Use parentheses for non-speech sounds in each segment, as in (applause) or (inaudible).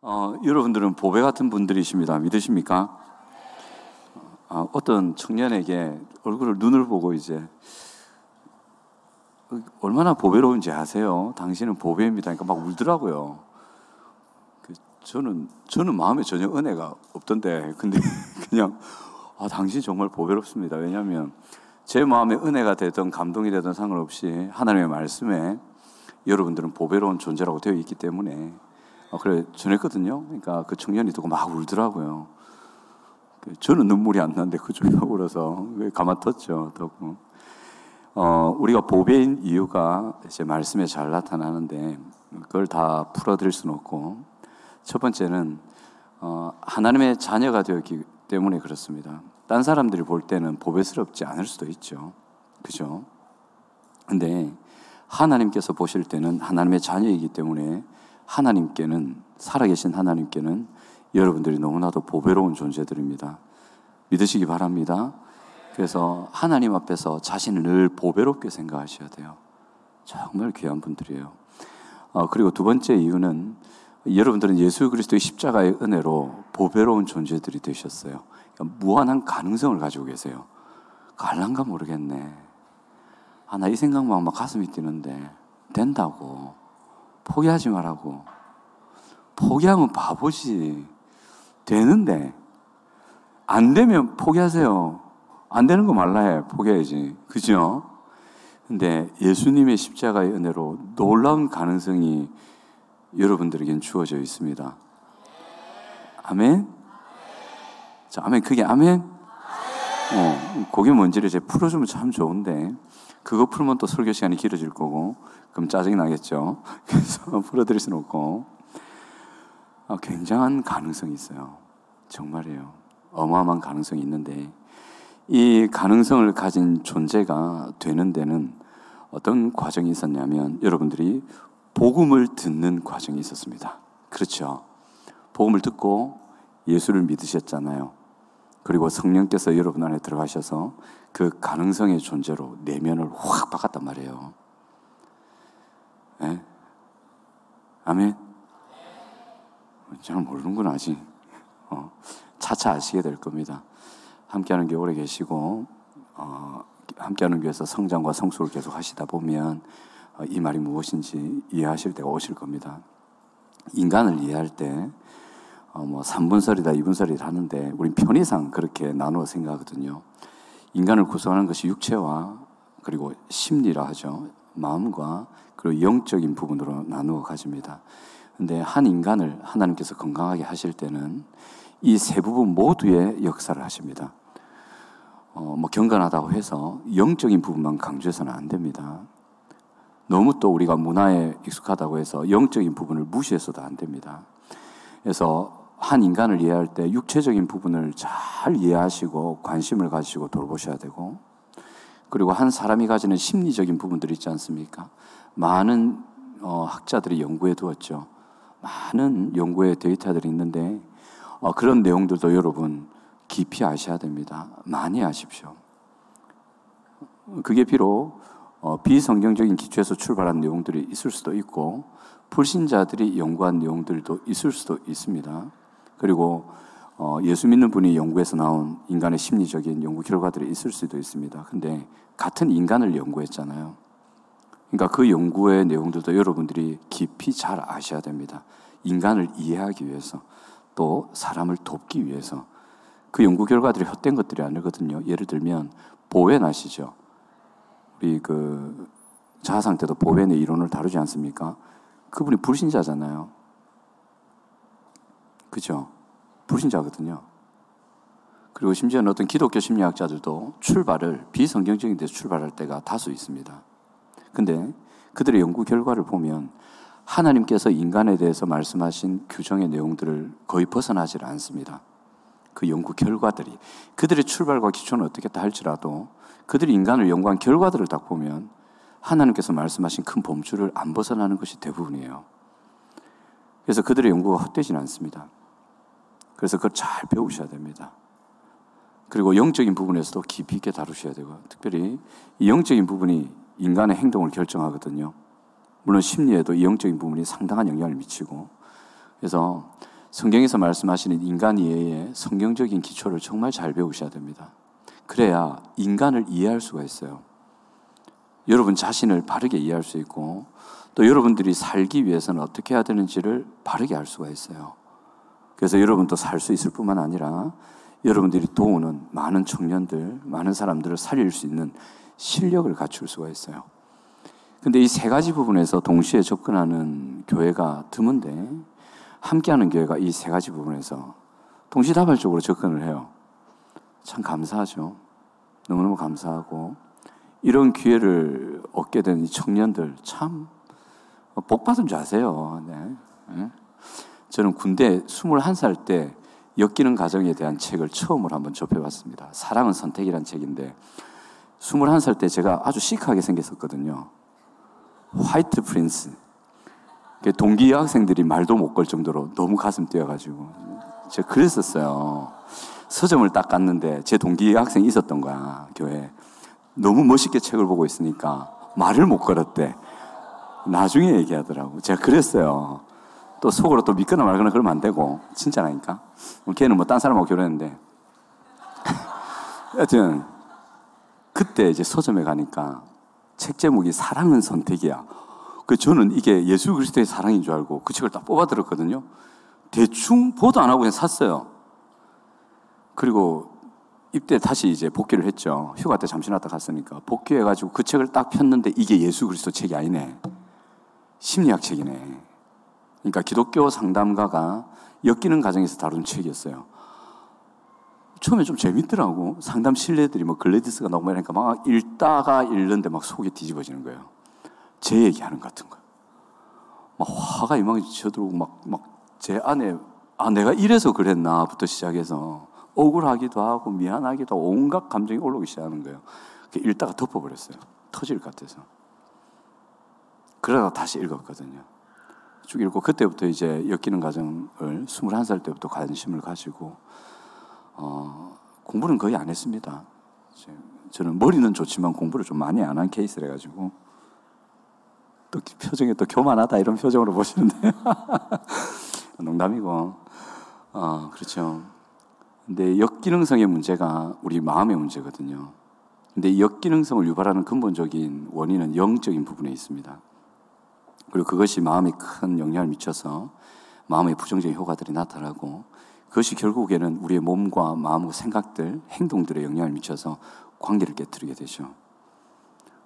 어, 여러분들은 보배 같은 분들이십니다. 믿으십니까? 어, 어떤 청년에게 얼굴을 눈을 보고 이제 얼마나 보배로운지 아세요? 당신은 보배입니다. 그러니까 막 울더라고요. 그 저는 저는 마음에 전혀 은혜가 없던데 근데 (laughs) 그냥 아 당신 정말 보배롭습니다. 왜냐하면 제 마음에 은혜가 되든 감동이 되든 상관없이 하나님의 말씀에 여러분들은 보배로운 존재라고 되어 있기 때문에 어, 그래 전했거든요. 그러니까 그 청년이 듣고 막 울더라고요. 그 저는 눈물이 안 나는데 그쪽이 (laughs) 울어서 가만뒀죠. 어, 우리가 보배인 이유가 이제 말씀에 잘 나타나는데 그걸 다 풀어드릴 수는 없고 첫 번째는 어, 하나님의 자녀가 되었기 때문에 그렇습니다. 딴 사람들이 볼 때는 보배스럽지 않을 수도 있죠. 그죠? 근데 하나님께서 보실 때는 하나님의 자녀이기 때문에 하나님께는 살아계신 하나님께는 여러분들이 너무나도 보배로운 존재들입니다. 믿으시기 바랍니다. 그래서 하나님 앞에서 자신을 늘 보배롭게 생각하셔야 돼요. 정말 귀한 분들이에요. 어, 그리고 두 번째 이유는 여러분들은 예수 그리스도의 십자가의 은혜로 보배로운 존재들이 되셨어요. 그러니까 무한한 가능성을 가지고 계세요. 갈란가 모르겠네. 아, 나 이 생각만 막 가슴이 뛰는데 된다고. 포기하지 말라고. 포기하면 바보지. 되는데. 안 되면 포기하세요. 안 되는 거 말라 해. 포기해야지. 그죠? 근데 예수님의 십자가의 은혜로 놀라운 가능성이 여러분들에겐 주어져 있습니다. 아멘? 자, 아멘. 그게 아멘? 어, 그게 뭔지를 이제 풀어주면 참 좋은데, 그거 풀면 또 설교 시간이 길어질 거고, 그럼 짜증이 나겠죠. (laughs) 그래서 풀어드릴 수는 없고, 아, 굉장한 가능성이 있어요. 정말이에요. 어마어마한 가능성이 있는데, 이 가능성을 가진 존재가 되는 데는 어떤 과정이 있었냐면, 여러분들이 복음을 듣는 과정이 있었습니다. 그렇죠. 복음을 듣고 예수를 믿으셨잖아요. 그리고 성령께서 여러분 안에 들어가셔서 그 가능성의 존재로 내면을 확 바꿨단 말이에요. 네? 아멘? 잘 모르는구나, 아직. 어, 차차 아시게 될 겁니다. 함께하는 게 오래 계시고, 어, 함께하는 교회에서 성장과 성숙을 계속 하시다 보면 어, 이 말이 무엇인지 이해하실 때가 오실 겁니다. 인간을 이해할 때, 어, 뭐 3분설이다, 2분설이다 하는데, 우린 편의상 그렇게 나누어 생각하거든요. 인간을 구성하는 것이 육체와 그리고 심리라 하죠. 마음과 그리고 영적인 부분으로 나누어 가집니다. 근데 한 인간을 하나님께서 건강하게 하실 때는 이 세 부분 모두의 역사를 하십니다. 어, 뭐 경건하다고 해서 영적인 부분만 강조해서는 안 됩니다. 너무 또 우리가 문화에 익숙하다고 해서 영적인 부분을 무시해서도 안 됩니다. 그래서 한 인간을 이해할 때 육체적인 부분을 잘 이해하시고 관심을 가지고 돌보셔야 되고 그리고 한 사람이 가지는 심리적인 부분들이 있지 않습니까? 많은 어, 학자들이 연구해 두었죠. 많은 연구의 데이터들이 있는데 어, 그런 내용들도 여러분 깊이 아셔야 됩니다. 많이 아십시오. 그게 비록 어, 비성경적인 기초에서 출발한 내용들이 있을 수도 있고 불신자들이 연구한 내용들도 있을 수도 있습니다. 그리고 어, 예수 믿는 분이 연구해서 나온 인간의 심리적인 연구 결과들이 있을 수도 있습니다. 근데 같은 인간을 연구했잖아요. 그러니까 그 연구의 내용들도 여러분들이 깊이 잘 아셔야 됩니다. 인간을 이해하기 위해서 또 사람을 돕기 위해서 그 연구 결과들이 헛된 것들이 아니거든요. 예를 들면 보웬 아시죠? 우리 그 자아 상태도 보웬의 이론을 다루지 않습니까? 그분이 불신자잖아요. 그죠? 불신자거든요. 그리고 심지어는 어떤 기독교 심리학자들도 출발을 비성경적인 데서 출발할 때가 다수 있습니다. 근데 그들의 연구 결과를 보면 하나님께서 인간에 대해서 말씀하신 규정의 내용들을 거의 벗어나질 않습니다. 그 연구 결과들이 그들의 출발과 기초는 어떻겠다 할지라도 그들이 인간을 연구한 결과들을 딱 보면 하나님께서 말씀하신 큰 범주를 안 벗어나는 것이 대부분이에요. 그래서 그들의 연구가 헛되지는 않습니다. 그래서 그걸 잘 배우셔야 됩니다. 그리고 영적인 부분에서도 깊이 있게 다루셔야 되고, 특별히 이 영적인 부분이 인간의 행동을 결정하거든요. 물론 심리에도 이 영적인 부분이 상당한 영향을 미치고, 그래서 성경에서 말씀하시는 인간 이해의 성경적인 기초를 정말 잘 배우셔야 됩니다. 그래야 인간을 이해할 수가 있어요. 여러분 자신을 바르게 이해할 수 있고 또 여러분들이 살기 위해서는 어떻게 해야 되는지를 바르게 알 수가 있어요. 그래서 여러분도 살 수 있을 뿐만 아니라 여러분들이 도우는 많은 청년들, 많은 사람들을 살릴 수 있는 실력을 갖출 수가 있어요. 근데 이 세 가지 부분에서 동시에 접근하는 교회가 드문데 함께하는 교회가 이 세 가지 부분에서 동시다발적으로 접근을 해요. 참 감사하죠. 너무너무 감사하고 이런 기회를 얻게 된이 청년들 참 복 받은 줄 아세요. 네. 네. 저는 군대 21살 때 엮이는 가정에 대한 책을 처음으로 한번 접해봤습니다. 사랑은 선택이란 책인데 21살 때 제가 아주 시크하게 생겼었거든요. 화이트 프린스. 동기 여학생들이 말도 못 걸 정도로 너무 가슴 뛰어가지고. 제가 그랬었어요. 서점을 딱 갔는데 제 동기 여학생이 있었던 거야, 교회. 너무 멋있게 책을 보고 있으니까 말을 못 걸었대. 나중에 얘기하더라고. 제가 그랬어요. 또 속으로 또 믿거나 말거나 그러면 안 되고. 진짜라니까. 뭐 걔는 뭐 딴 사람하고 결혼했는데. (laughs) 하여튼, 그때 이제 서점에 가니까 책 제목이 사랑은 선택이야. 그 저는 이게 예수 그리스도의 사랑인 줄 알고 그 책을 딱 뽑아 들었거든요. 대충 보도 안 하고 그냥 샀어요. 그리고 입대 다시 이제 복귀를 했죠. 휴가 때 잠시 나갔다 갔으니까. 복귀해가지고 그 책을 딱 폈는데 이게 예수 그리스도 책이 아니네. 심리학 책이네. 그러니까 기독교 상담가가 엮이는 과정에서 다룬 책이었어요. 처음에 좀 재밌더라고. 상담 실내들이 뭐 글래디스가 나오고 이러니까 막 읽다가 읽는데 막 속이 뒤집어지는 거예요. 제 얘기하는 것 같은 거예요. 막 화가 이만히 쳐들어오고 막, 막 제 안에, 아, 내가 이래서 그랬나부터 시작해서 억울하기도 하고 미안하기도 하고 온갖 감정이 올라오기 시작하는 거예요. 읽다가 덮어버렸어요. 터질 것 같아서. 그러다 다시 읽었거든요. 쭉 읽고 그때부터 이제 엮이는 과정을 21살 때부터 관심을 가지고 어, 공부는 거의 안 했습니다. 저는 머리는 좋지만 공부를 좀 많이 안 한 케이스래 가지고 또 표정이 또 교만하다 이런 표정으로 보시는데 (laughs) 농담이고 어, 그렇죠. 근데 역기능성의 문제가 우리 마음의 문제거든요. 근데 이 역기능성을 유발하는 근본적인 원인은 영적인 부분에 있습니다. 그리고 그것이 마음에 큰 영향을 미쳐서 마음의 부정적인 효과들이 나타나고 그것이 결국에는 우리의 몸과 마음과 생각들, 행동들에 영향을 미쳐서 관계를 깨뜨리게 되죠.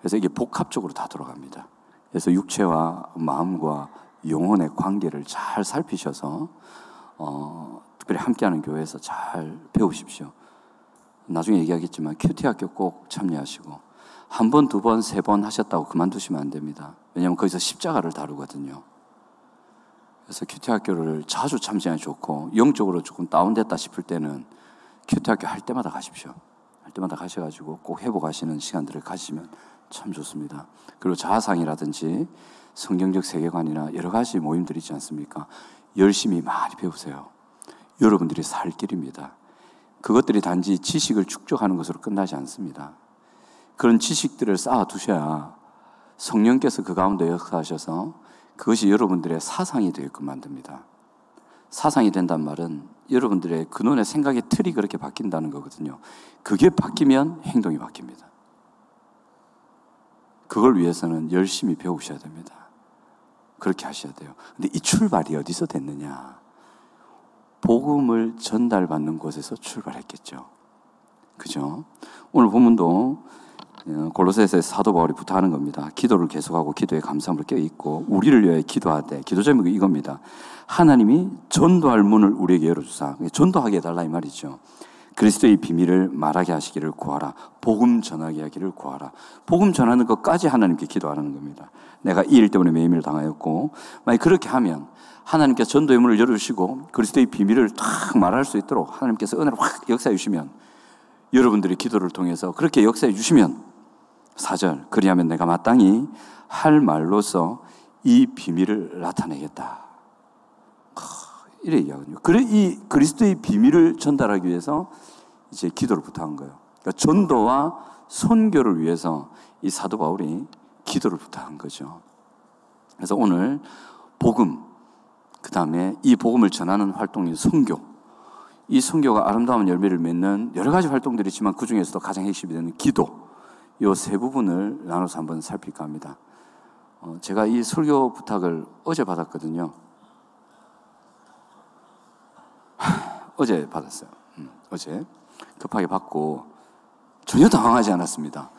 그래서 이게 복합적으로 다 돌아갑니다. 그래서 육체와 마음과 영혼의 관계를 잘 살피셔서 어, 특별히 함께하는 교회에서 잘 배우십시오. 나중에 얘기하겠지만 QT 학교 꼭 참여하시고 한 번, 두 번, 세 번 하셨다고 그만두시면 안 됩니다. 왜냐하면 거기서 십자가를 다루거든요. 그래서 QT 학교를 자주 참여하면 좋고 영적으로 조금 다운됐다 싶을 때는 QT 학교 할 때마다 가십시오. 할 때마다 가셔가지고 꼭 회복하시는 시간들을 가시면 참 좋습니다. 그리고 자아상이라든지 성경적 세계관이나 여러 가지 모임들 있지 않습니까? 열심히 많이 배우세요. 여러분들이 살 길입니다. 그것들이 단지 지식을 축적하는 것으로 끝나지 않습니다. 그런 지식들을 쌓아 두셔야 성령께서 그 가운데 역사하셔서 그것이 여러분들의 사상이 되게끔 만듭니다. 사상이 된단 말은 여러분들의 근원의 생각의 틀이 그렇게 바뀐다는 거거든요. 그게 바뀌면 행동이 바뀝니다. 그걸 위해서는 열심히 배우셔야 됩니다. 그렇게 하셔야 돼요. 근데 이 출발이 어디서 됐느냐? 복음을 전달받는 곳에서 출발했겠죠. 그죠? 오늘 본문도 어, 골로새서 사도 바울이 부탁하는 겁니다. 기도를 계속하고 기도에 감사함을 껴 있고 우리를 위해 기도하되 기도 제목이 이겁니다. 하나님이 전도할 문을 우리에게 열어주사 전도하게 해달라 이 말이죠. 그리스도의 비밀을 말하게 하시기를 구하라. 복음 전하게 하기를 구하라. 복음 전하는 것까지 하나님께 기도하는 겁니다. 내가 이 일 때문에 매임을 당하였고 만약 그렇게 하면 하나님께서 전도의 문을 열어주시고 그리스도의 비밀을 탁 말할 수 있도록 하나님께서 은혜를 확 역사해 주시면 여러분들이 기도를 통해서 그렇게 역사해 주시면 사절 그리하면 내가 마땅히 할 말로서 이 비밀을 나타내겠다. 이래 얘기하거든요. 그래 이 그리스도의 비밀을 전달하기 위해서 이제 기도를 부탁한 거예요. 그러니까 전도와 선교를 위해서 이 사도 바울이 기도를 부탁한 거죠. 그래서 오늘 복음 그 다음에 이 복음을 전하는 활동인 선교. 이 선교가 아름다운 열매를 맺는 여러 가지 활동들이 있지만 그 중에서도 가장 핵심이 되는 기도. 이세 부분을 나눠서 한번 살필까 합니다. 어, 제가 이 설교 부탁을 어제 받았거든요. (sighs) 어제 받았어요. 음, 어제 급하게 받고 전혀 당황하지 않았습니다.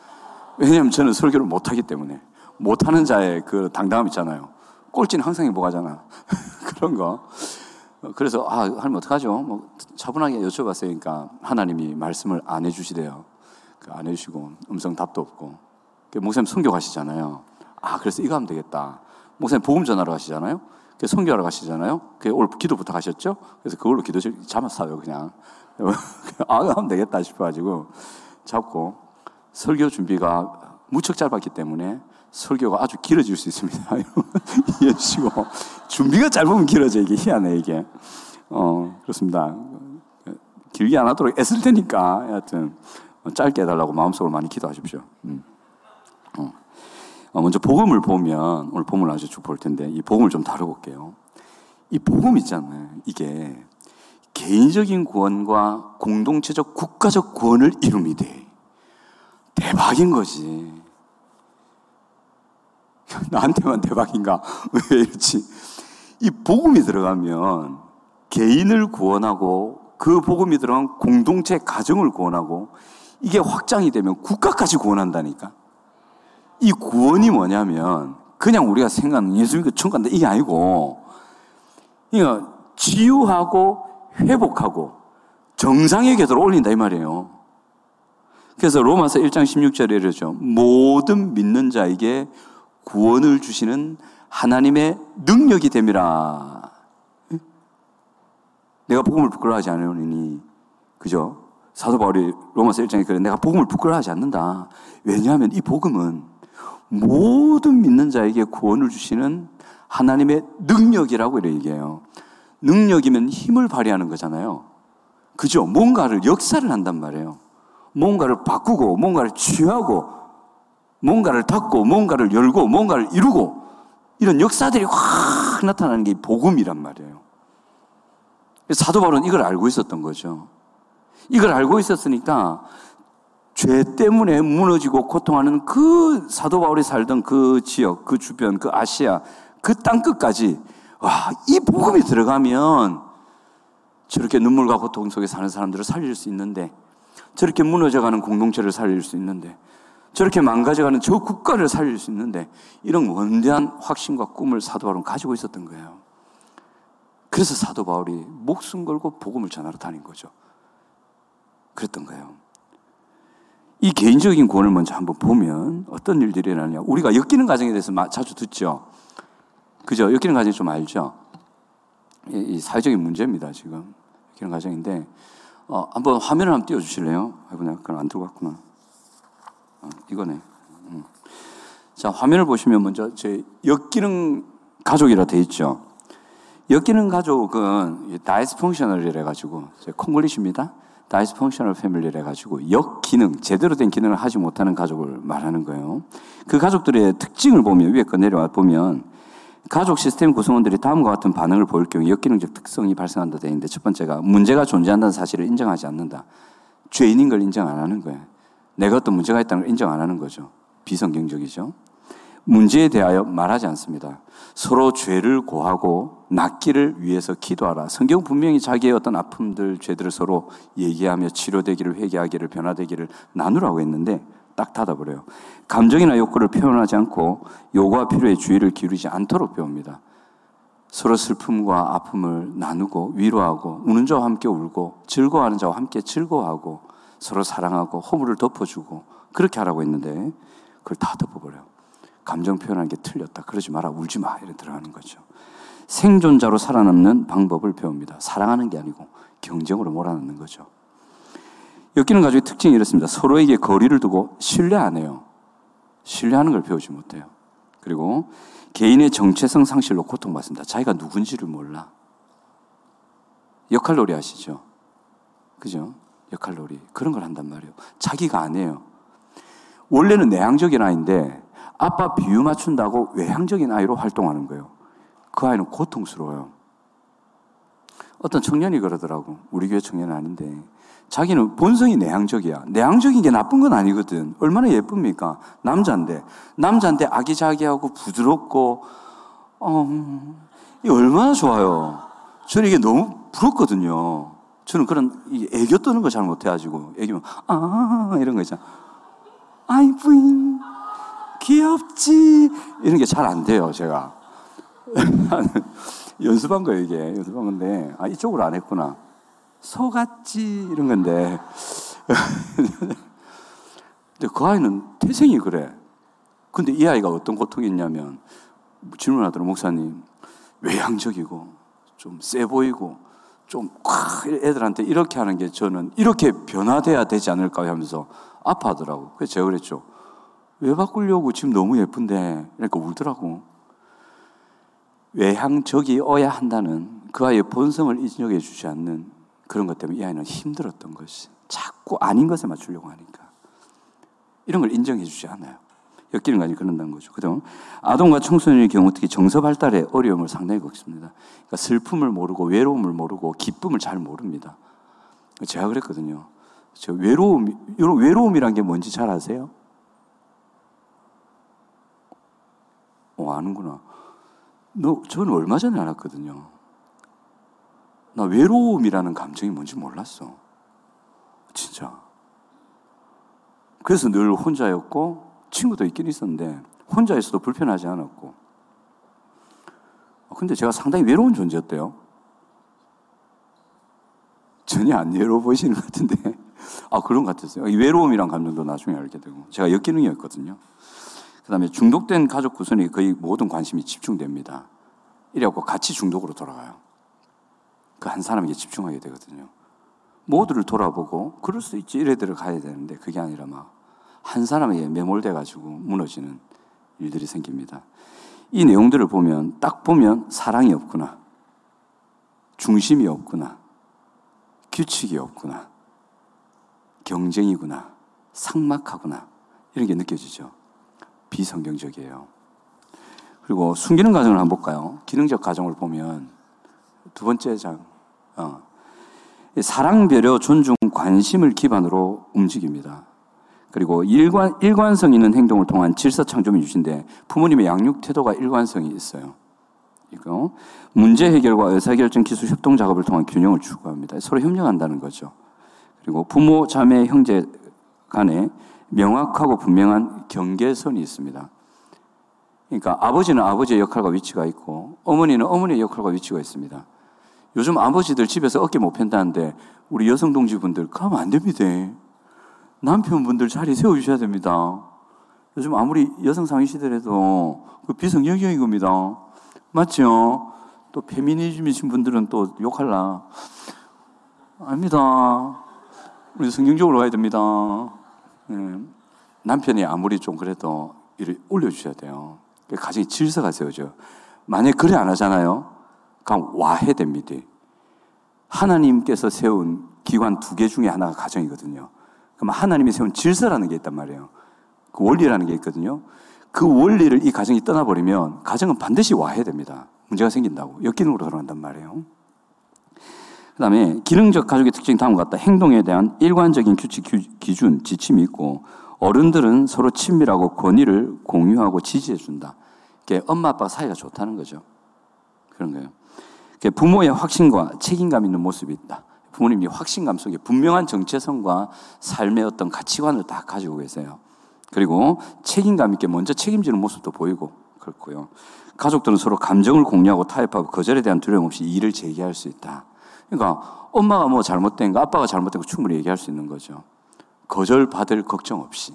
왜냐하면 저는 설교를 못하기 때문에 못하는 자의 그 당당함 있잖아요. 꼴찌는 항상 행복하잖아. (laughs) 그런 거. 그래서 아 하면 어떡하죠? 뭐 차분하게 여쭤봤으니까 하나님이 말씀을 안 해주시대요. 그안 해주시고 음성 답도 없고. 그 목사님 선교 가시잖아요. 아 그래서 이거 하면 되겠다. 목사님 복음 전하러 가시잖아요. 그 선교하러 가시잖아요. 그 오늘 기도 부탁하셨죠? 그래서 그걸로 기도 잡았어요 그냥. (laughs) 아 하면 되겠다 싶어가지고 잡고 설교 준비가 무척 짧았기 때문에 설교가 아주 길어질 수 있습니다. (laughs) 이해해 주시고. 준비가 짧으면 길어져, 이게 희한해, 이게. 어, 그렇습니다. 길게 안 하도록 애쓸 테니까, 하여튼, 짧게 해달라고 마음속으로 많이 기도하십시오. 음. 어. 어, 먼저 복음을 보면, 오늘 복음을 아주 쭉 볼 텐데, 이 복음을 좀 다뤄볼게요. 이 복음 있잖아요. 이게 개인적인 구원과 공동체적 국가적 구원을 이룹니 돼. 대박인 거지. (laughs) 나한테만 대박인가? (laughs) 왜 이렇지? 이 복음이 들어가면 개인을 구원하고 그 복음이 들어간 공동체 가정을 구원하고 이게 확장이 되면 국가까지 구원한다니까. 이 구원이 뭐냐면 그냥 우리가 생각하는 예수 믿고 천국 간다 이게 아니고 그러니까 치유하고 회복하고 정상의 궤도로 올린다 이 말이에요. 그래서 로마서 1장 16절에 이러죠. 모든 믿는 자에게 구원을 주시는 하나님의 능력이 됨이라. 내가 복음을 부끄러워하지 않으니, 그죠? 사도 바울이 로마서 1장에 그래. 내가 복음을 부끄러워하지 않는다. 왜냐하면 이 복음은 모든 믿는 자에게 구원을 주시는 하나님의 능력이라고 얘기해요. 능력이면 힘을 발휘하는 거잖아요. 그죠? 뭔가를 역사를 한단 말이에요. 뭔가를 바꾸고, 뭔가를 취하고, 뭔가를 닫고, 뭔가를 열고, 뭔가를 이루고, 이런 역사들이 확 나타나는 게 복음이란 말이에요. 사도 바울은 이걸 알고 있었던 거죠. 이걸 알고 있었으니까 죄 때문에 무너지고 고통하는 그 사도 바울이 살던 그 지역, 그 주변, 그 아시아, 그 땅 끝까지 와, 이 복음이 들어가면 저렇게 눈물과 고통 속에 사는 사람들을 살릴 수 있는데 저렇게 무너져가는 공동체를 살릴 수 있는데 저렇게 망가져가는 저 국가를 살릴 수 있는데 이런 원대한 확신과 꿈을 사도 바울은 가지고 있었던 거예요. 그래서 사도 바울이 목숨 걸고 복음을 전하러 다닌 거죠. 그랬던 거예요. 이 개인적인 구원을 먼저 한번 보면 어떤 일들이 일어나냐. 우리가 엮이는 과정에 대해서 자주 듣죠. 그죠? 엮이는 과정 좀 알죠? 이, 사회적인 문제입니다, 지금. 엮이는 과정인데, 어, 한번 화면을 한번 띄워주실래요? 아이고, 내가 그걸 안 들고 왔구나. 어, 이거네. 음. 자, 화면을 보시면 먼저 제 역기능 가족이라 돼 있죠. 역기능 가족은 dysfunctional이라 가지고 콩글리시입니다. dysfunctional family라 가지고 역기능, 제대로 된 기능을 하지 못하는 가족을 말하는 거예요. 그 가족들의 특징을 보면 위에 거 내려와 보면 가족 시스템 구성원들이 다음과 같은 반응을 보일 경우 역기능적 특성이 발생한다 되어 있는데 첫 번째가 문제가 존재한다는 사실을 인정하지 않는다. 죄인인 걸 인정 안 하는 거예요. 내가 어떤 문제가 있다는 걸 인정 안 하는 거죠. 비성경적이죠. 문제에 대하여 말하지 않습니다. 서로 죄를 고하고 낫기를 위해서 기도하라. 성경 분명히 자기의 어떤 아픔들, 죄들을 서로 얘기하며 치료되기를, 회개하기를, 변화되기를 나누라고 했는데 딱 닫아버려요. 감정이나 욕구를 표현하지 않고 요구와 필요에 주의를 기울이지 않도록 배웁니다. 서로 슬픔과 아픔을 나누고 위로하고 우는 자와 함께 울고 즐거워하는 자와 함께 즐거워하고 서로 사랑하고 허물을 덮어주고 그렇게 하라고 했는데 그걸 다 덮어버려요. 감정 표현하는 게 틀렸다. 그러지 마라. 울지 마. 이래 들어가는 거죠. 생존자로 살아남는 방법을 배웁니다. 사랑하는 게 아니고 경쟁으로 몰아넣는 거죠. 엮이는 가족의 특징이 이렇습니다. 서로에게 거리를 두고 신뢰 안 해요. 신뢰하는 걸 배우지 못해요. 그리고 개인의 정체성 상실로 고통받습니다. 자기가 누군지를 몰라. 역할놀이 하시죠? 그죠? 역할놀이. 그런 걸 한단 말이에요. 자기가 안 해요. 원래는 내향적인 아이인데 아빠 비유 맞춘다고 외향적인 아이로 활동하는 거예요. 그 아이는 고통스러워요. 어떤 청년이 그러더라고. 우리 교회 청년은 아닌데. 자기는 본성이 내향적이야. 내향적인 게 나쁜 건 아니거든. 얼마나 예쁩니까? 남자인데. 남자인데 아기자기하고 부드럽고, 어, 이 얼마나 좋아요. 저는 이게 너무 부럽거든요. 저는 그런 애교 떠는 거 잘 못해가지고 애교면 아 이런 거 있잖아. 아이 부인 귀엽지? 이런 게 잘 안 돼요 제가. (laughs) 연습한 거예요 이게. 연습한 건데 아 이쪽으로 안 했구나. 속았지? 이런 건데. (laughs) 근데 그 아이는 태생이 그래. 근데 이 아이가 어떤 고통이 있냐면 질문하더라 목사님. 외향적이고 좀 세 보이고 좀 애들한테 이렇게 하는 게 저는 이렇게 변화돼야 되지 않을까 하면서 아파하더라고. 그래서 제가 그랬죠. 왜 바꾸려고 지금 너무 예쁜데. 그러니까 울더라고. 외향적이어야 한다는 그 아이의 본성을 인정해 주지 않는 그런 것 때문에 이 아이는 힘들었던 것이 자꾸 아닌 것에 맞추려고 하니까 이런 걸 인정해 주지 않아요. 엮이는 까지 그런다는 거죠. 그죠? 아동과 청소년의 경우 특히 정서 발달에 어려움을 상당히 겪습니다. 그러니까 슬픔을 모르고 외로움을 모르고 기쁨을 잘 모릅니다. 제가 그랬거든요. 저 외로움, 외로움이란 게 뭔지 잘 아세요? 어, 아는구나. 너, 저는 얼마 전에 알았거든요. 나 외로움이라는 감정이 뭔지 몰랐어. 진짜. 그래서 늘 혼자였고, 친구도 있긴 있었는데 혼자 있어도 불편하지 않았고 근데 제가 상당히 외로운 존재였대요. 전혀 안 외로워 보이시는 것 같은데 (laughs) 아 그런 것 같았어요. 이 외로움이란 감정도 나중에 알게 되고 제가 역기능이었거든요. 그 다음에 중독된 가족 구성이 거의 모든 관심이 집중됩니다. 이래갖고 같이 중독으로 돌아가요. 그 한 사람에게 집중하게 되거든요. 모두를 돌아보고 그럴 수 있지 이래 들어 가야 되는데 그게 아니라 막 한 사람에게 매몰돼 가지고 무너지는 일들이 생깁니다. 이 내용들을 보면 딱 보면 사랑이 없구나. 중심이 없구나. 규칙이 없구나. 경쟁이구나. 상막하구나. 이런 게 느껴지죠. 비성경적이에요. 그리고 숨기는 과정을 한번 볼까요? 기능적 과정을 보면 두 번째 장, 어. 사랑, 배려, 존중, 관심을 기반으로 움직입니다. 그리고 일관, 일관성 있는 행동을 통한 질서 창조를 주신데 부모님의 양육 태도가 일관성이 있어요. 이거 문제 해결과 의사결정 기술 협동 작업을 통한 균형을 추구합니다. 서로 협력한다는 거죠. 그리고 부모, 자매, 형제 간에 명확하고 분명한 경계선이 있습니다. 그러니까 아버지는 아버지의 역할과 위치가 있고 어머니는 어머니의 역할과 위치가 있습니다. 요즘 아버지들 집에서 어깨 못 편다는데 우리 여성 동지분들 가면 안 됩니다. 남편분들 자리 세워주셔야 됩니다. 요즘 아무리 여성 상위시대라도 그 비성경적인 겁니다. 맞죠? 또 페미니즘이신 분들은 또 욕할라. 아닙니다. 우리 성경적으로 가야 됩니다. 네. 남편이 아무리 좀 그래도 이를 올려주셔야 돼요. 가정에 질서가 세워져. 만약 그래 안 하잖아요. 그럼 와해됩니다. 하나님께서 세운 기관 두 개 중에 하나가 가정이거든요. 그럼 하나님이 세운 질서라는 게 있단 말이에요. 그 원리라는 게 있거든요. 그 원리를 이 가정이 떠나버리면 가정은 반드시 와야 됩니다. 문제가 생긴다고. 역기능으로 돌아간단 말이에요. 그 다음에 기능적 가족의 특징이 다음과 같다. 행동에 대한 일관적인 규칙, 기준, 지침이 있고 어른들은 서로 친밀하고 권위를 공유하고 지지해준다. 이게 엄마 아빠 사이가 좋다는 거죠. 그런 거예요. 부모의 확신과 책임감 있는 모습이 있다. 부모님이 확신감 속에 분명한 정체성과 삶의 어떤 가치관을 다 가지고 계세요. 그리고 책임감 있게 먼저 책임지는 모습도 보이고 그렇고요. 가족들은 서로 감정을 공유하고 타협하고 거절에 대한 두려움 없이 일을 제기할 수 있다. 그러니까 엄마가 뭐 잘못된 거, 아빠가 잘못된 거 충분히 얘기할 수 있는 거죠. 거절 받을 걱정 없이.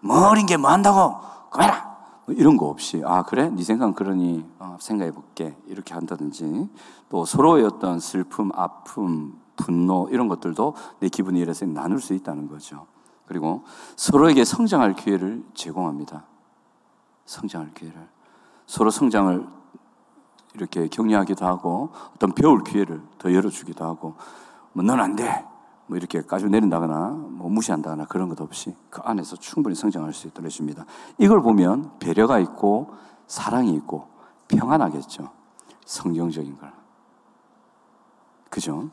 뭐 어린 게 뭐 한다고? 그만라! 뭐 이런 거 없이. 아, 그래? 네 생각은 그러니 어, 생각해 볼게. 이렇게 한다든지. 또 서로의 어떤 슬픔, 아픔, 분노 이런 것들도 내 기분이 이래서 나눌 수 있다는 거죠. 그리고 서로에게 성장할 기회를 제공합니다. 성장할 기회를. 서로 성장을 이렇게 격려하기도 하고 어떤 배울 기회를 더 열어주기도 하고 뭐 넌 안 돼. 뭐 이렇게 까지 내린다거나 뭐 무시한다거나 그런 것 없이 그 안에서 충분히 성장할 수 있도록 해줍니다. 이걸 보면 배려가 있고 사랑이 있고 평안하겠죠. 성경적인 걸. 그죠?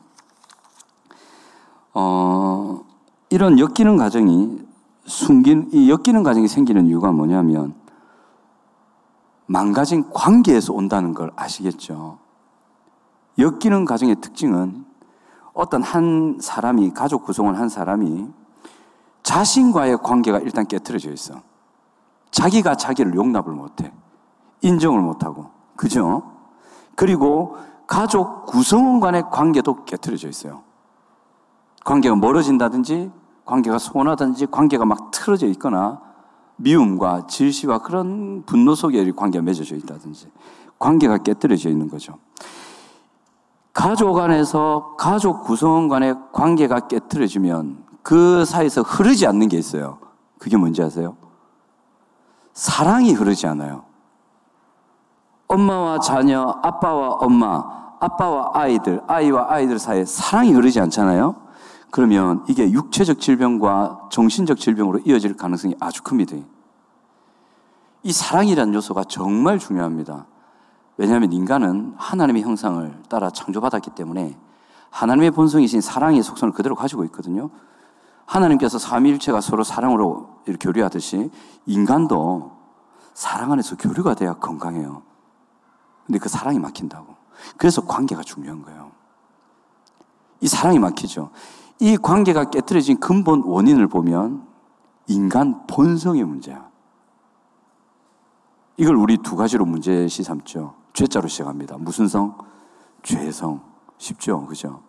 어, 이런 엮이는 과정이 숨긴, 이 엮이는 과정이 생기는 이유가 뭐냐면 망가진 관계에서 온다는 걸 아시겠죠? 엮이는 과정의 특징은 어떤 한 사람이, 가족 구성을 한 사람이 자신과의 관계가 일단 깨뜨려져 있어. 자기가 자기를 용납을 못해. 인정을 못하고. 그죠? 그리고 가족 구성원 간의 관계도 깨뜨려져 있어요. 관계가 멀어진다든지, 관계가 소원하든지, 관계가 막 틀어져 있거나, 미움과 질시와 그런 분노 속에 관계가 맺어져 있다든지, 관계가 깨뜨려져 있는 거죠. 가족 안에서 가족 구성원 간의 관계가 깨뜨려지면 그 사이에서 흐르지 않는 게 있어요. 그게 뭔지 아세요? 사랑이 흐르지 않아요. 엄마와 자녀, 아빠와 엄마, 아빠와 아이들, 아이와 아이들 사이에 사랑이 흐르지 않잖아요? 그러면 이게 육체적 질병과 정신적 질병으로 이어질 가능성이 아주 큽니다. 이 사랑이라는 요소가 정말 중요합니다. 왜냐하면 인간은 하나님의 형상을 따라 창조받았기 때문에 하나님의 본성이신 사랑의 속성을 그대로 가지고 있거든요. 하나님께서 삼위일체가 서로 사랑으로 교류하듯이 인간도 사랑 안에서 교류가 돼야 건강해요. 근데 그 사랑이 막힌다고. 그래서 관계가 중요한 거예요. 이 사랑이 막히죠. 이 관계가 깨뜨려진 근본 원인을 보면 인간 본성의 문제야. 이걸 우리 두 가지로 문제시 삼죠. 죄자로 시작합니다. 무슨 성? 죄성. 쉽죠? 그죠?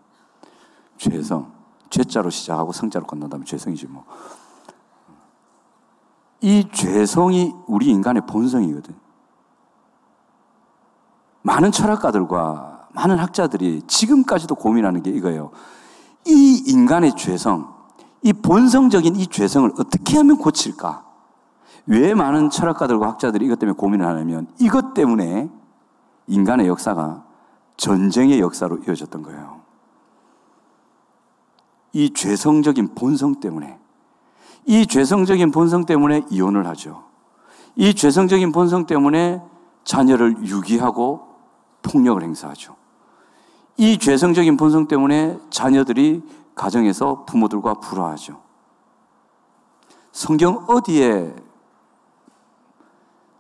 죄성. 죄자로 시작하고 성자로 끝난다면 죄성이지 뭐. 이 죄성이 우리 인간의 본성이거든. 많은 철학가들과 많은 학자들이 지금까지도 고민하는 게 이거예요. 이 인간의 죄성, 이 본성적인 이 죄성을 어떻게 하면 고칠까? 왜 많은 철학가들과 학자들이 이것 때문에 고민을 하냐면 이것 때문에 인간의 역사가 전쟁의 역사로 이어졌던 거예요. 이 죄성적인 본성 때문에 이 죄성적인 본성 때문에 이혼을 하죠. 이 죄성적인 본성 때문에 자녀를 유기하고 폭력을 행사하죠. 이 죄성적인 본성 때문에 자녀들이 가정에서 부모들과 불화하죠. 성경 어디에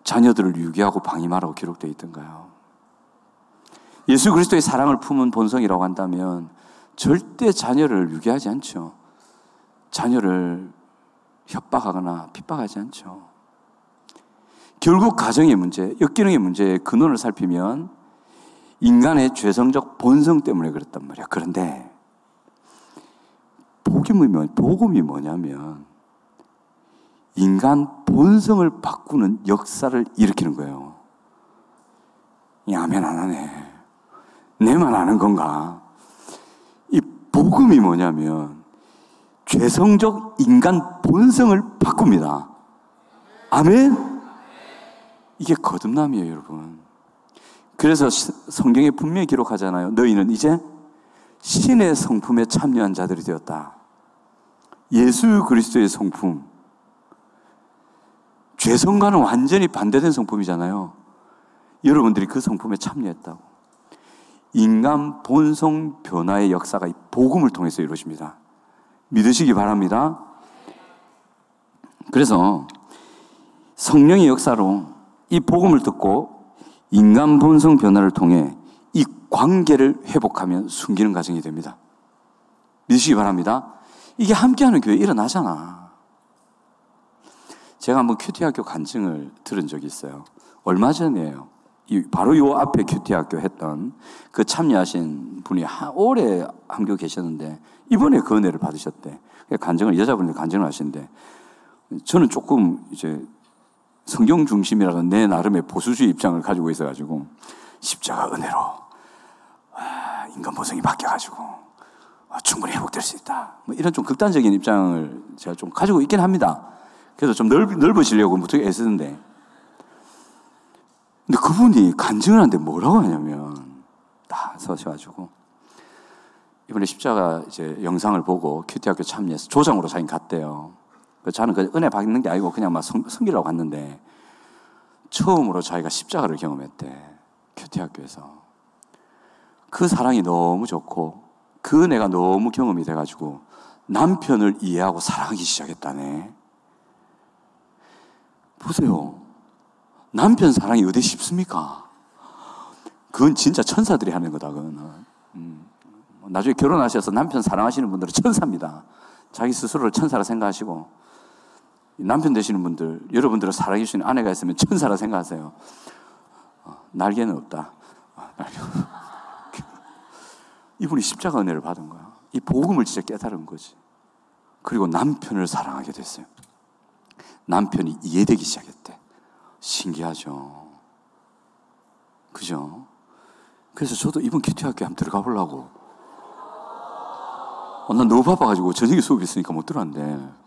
자녀들을 유기하고 방임하라고 기록되어 있던가요? 예수 그리스도의 사랑을 품은 본성이라고 한다면 절대 자녀를 유기하지 않죠. 자녀를 협박하거나 핍박하지 않죠. 결국 가정의 문제, 역기능의 문제의 근원을 살피면 인간의 죄성적 본성 때문에 그랬단 말이야. 그런데 복음이, 뭐, 복음이 뭐냐면 인간 본성을 바꾸는 역사를 일으키는 거예요. 야면 안 하네. 내만 아는 건가? 이 복음이 뭐냐면 죄성적 인간 본성을 바꿉니다. 아멘? 이게 거듭남이에요, 여러분. 그래서 성경에 분명히 기록하잖아요. 너희는 이제 신의 성품에 참여한 자들이 되었다. 예수 그리스도의 성품. 죄성과는 완전히 반대된 성품이잖아요. 여러분들이 그 성품에 참여했다고. 인간 본성 변화의 역사가 이 복음을 통해서 이루어집니다. 믿으시기 바랍니다. 그래서 성령의 역사로 이 복음을 듣고 인간 본성 변화를 통해 이 관계를 회복하면 숨기는 과정이 됩니다. 믿으시기 바랍니다. 이게 함께하는 교회 일어나잖아. 제가 한번 QT 학교 간증을 들은 적이 있어요. 얼마 전이에요. 바로 요 앞에 QT 학교 했던 그 참여하신 분이 오래 한교 계셨는데 이번에 그 은혜를 받으셨대. 간증을 여자분이 간증을 하신데 저는 조금 이제 성경 중심이라는 내 나름의 보수주의 입장을 가지고 있어가지고 십자가 은혜로 와, 인간 본성이 바뀌어가지고 와, 충분히 회복될 수 있다. 뭐 이런 좀 극단적인 입장을 제가 좀 가지고 있긴 합니다. 그래서 좀 넓, 넓어지려고 무척 애쓰는데 근데 그분이 간증을 하는데 뭐라고 하냐면 다 서셔가지고 이번에 십자가 이제 영상을 보고 큐티 학교 참여해서 조장으로 자기 갔대요. 저는 그 은혜 받는 게 아니고 그냥 막 성, 성기라고 갔는데 처음으로 자기가 십자가를 경험했대. 큐티 학교에서. 그 사랑이 너무 좋고 그 은혜가 너무 경험이 돼가지고 남편을 이해하고 사랑하기 시작했다네. 보세요. 남편 사랑이 어디 쉽습니까? 그건 진짜 천사들이 하는 거다, 그거는. 음. 나중에 결혼하셔서 남편 사랑하시는 분들은 천사입니다. 자기 스스로를 천사라 생각하시고, 남편 되시는 분들, 여러분들을 사랑해 주시는 아내가 있으면 천사라 생각하세요. 어, 날개는 없다. 어, 날개. (laughs) 이분이 십자가 은혜를 받은 거야. 이 복음을 진짜 깨달은 거지. 그리고 남편을 사랑하게 됐어요. 남편이 이해되기 시작했대. 신기하죠. 그죠? 그래서 저도 이번 큐티학교에 한번 들어가 보려고. 어, 난 너무 바빠가지고 저녁에 수업 있으니까 못 들어왔는데, 아,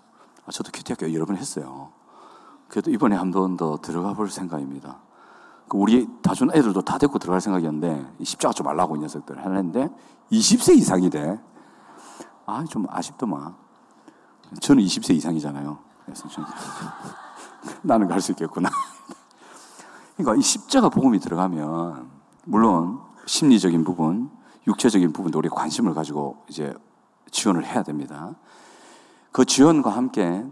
저도 큐티학교 여러 번 했어요. 그래도 이번에 한 번 더 들어가 볼 생각입니다. 그 우리 다준 애들도 다 데리고 들어갈 생각이었는데, 십자가 좀 말라고 이 녀석들 하는데, 20세 이상이래. 아, 좀 아쉽더만. 저는 20세 이상이잖아요. 그래서 좀 (laughs) 나는 갈 수 있겠구나. 그러니까 이 십자가 복음이 들어가면 물론 심리적인 부분, 육체적인 부분도 우리 관심을 가지고 이제 지원을 해야 됩니다. 그 지원과 함께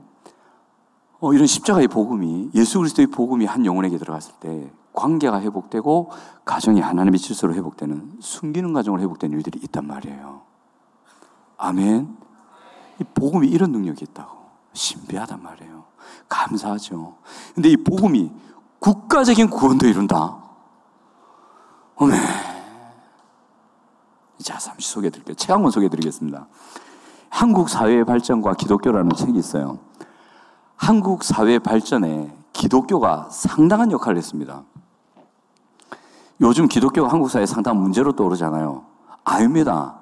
어, 이런 십자가의 복음이 예수 그리스도의 복음이 한 영혼에게 들어갔을 때 관계가 회복되고 가정이 하나님의 질서로 회복되는 숨기는 가정으로 회복되는 일들이 있단 말이에요. 아멘. 이 복음이 이런 능력이 있다고. 신비하단 말이에요. 감사하죠. 근데 이 복음이 국가적인 구원도 이룬다. 어메. 자, 잠시 소개해 드릴게요. 책한권 소개해 드리겠습니다. 한국 사회의 발전과 기독교라는 책이 있어요. 한국 사회 발전에 기독교가 상당한 역할을 했습니다. 요즘 기독교가 한국 사회에 상당한 문제로 떠오르잖아요. 아닙니다.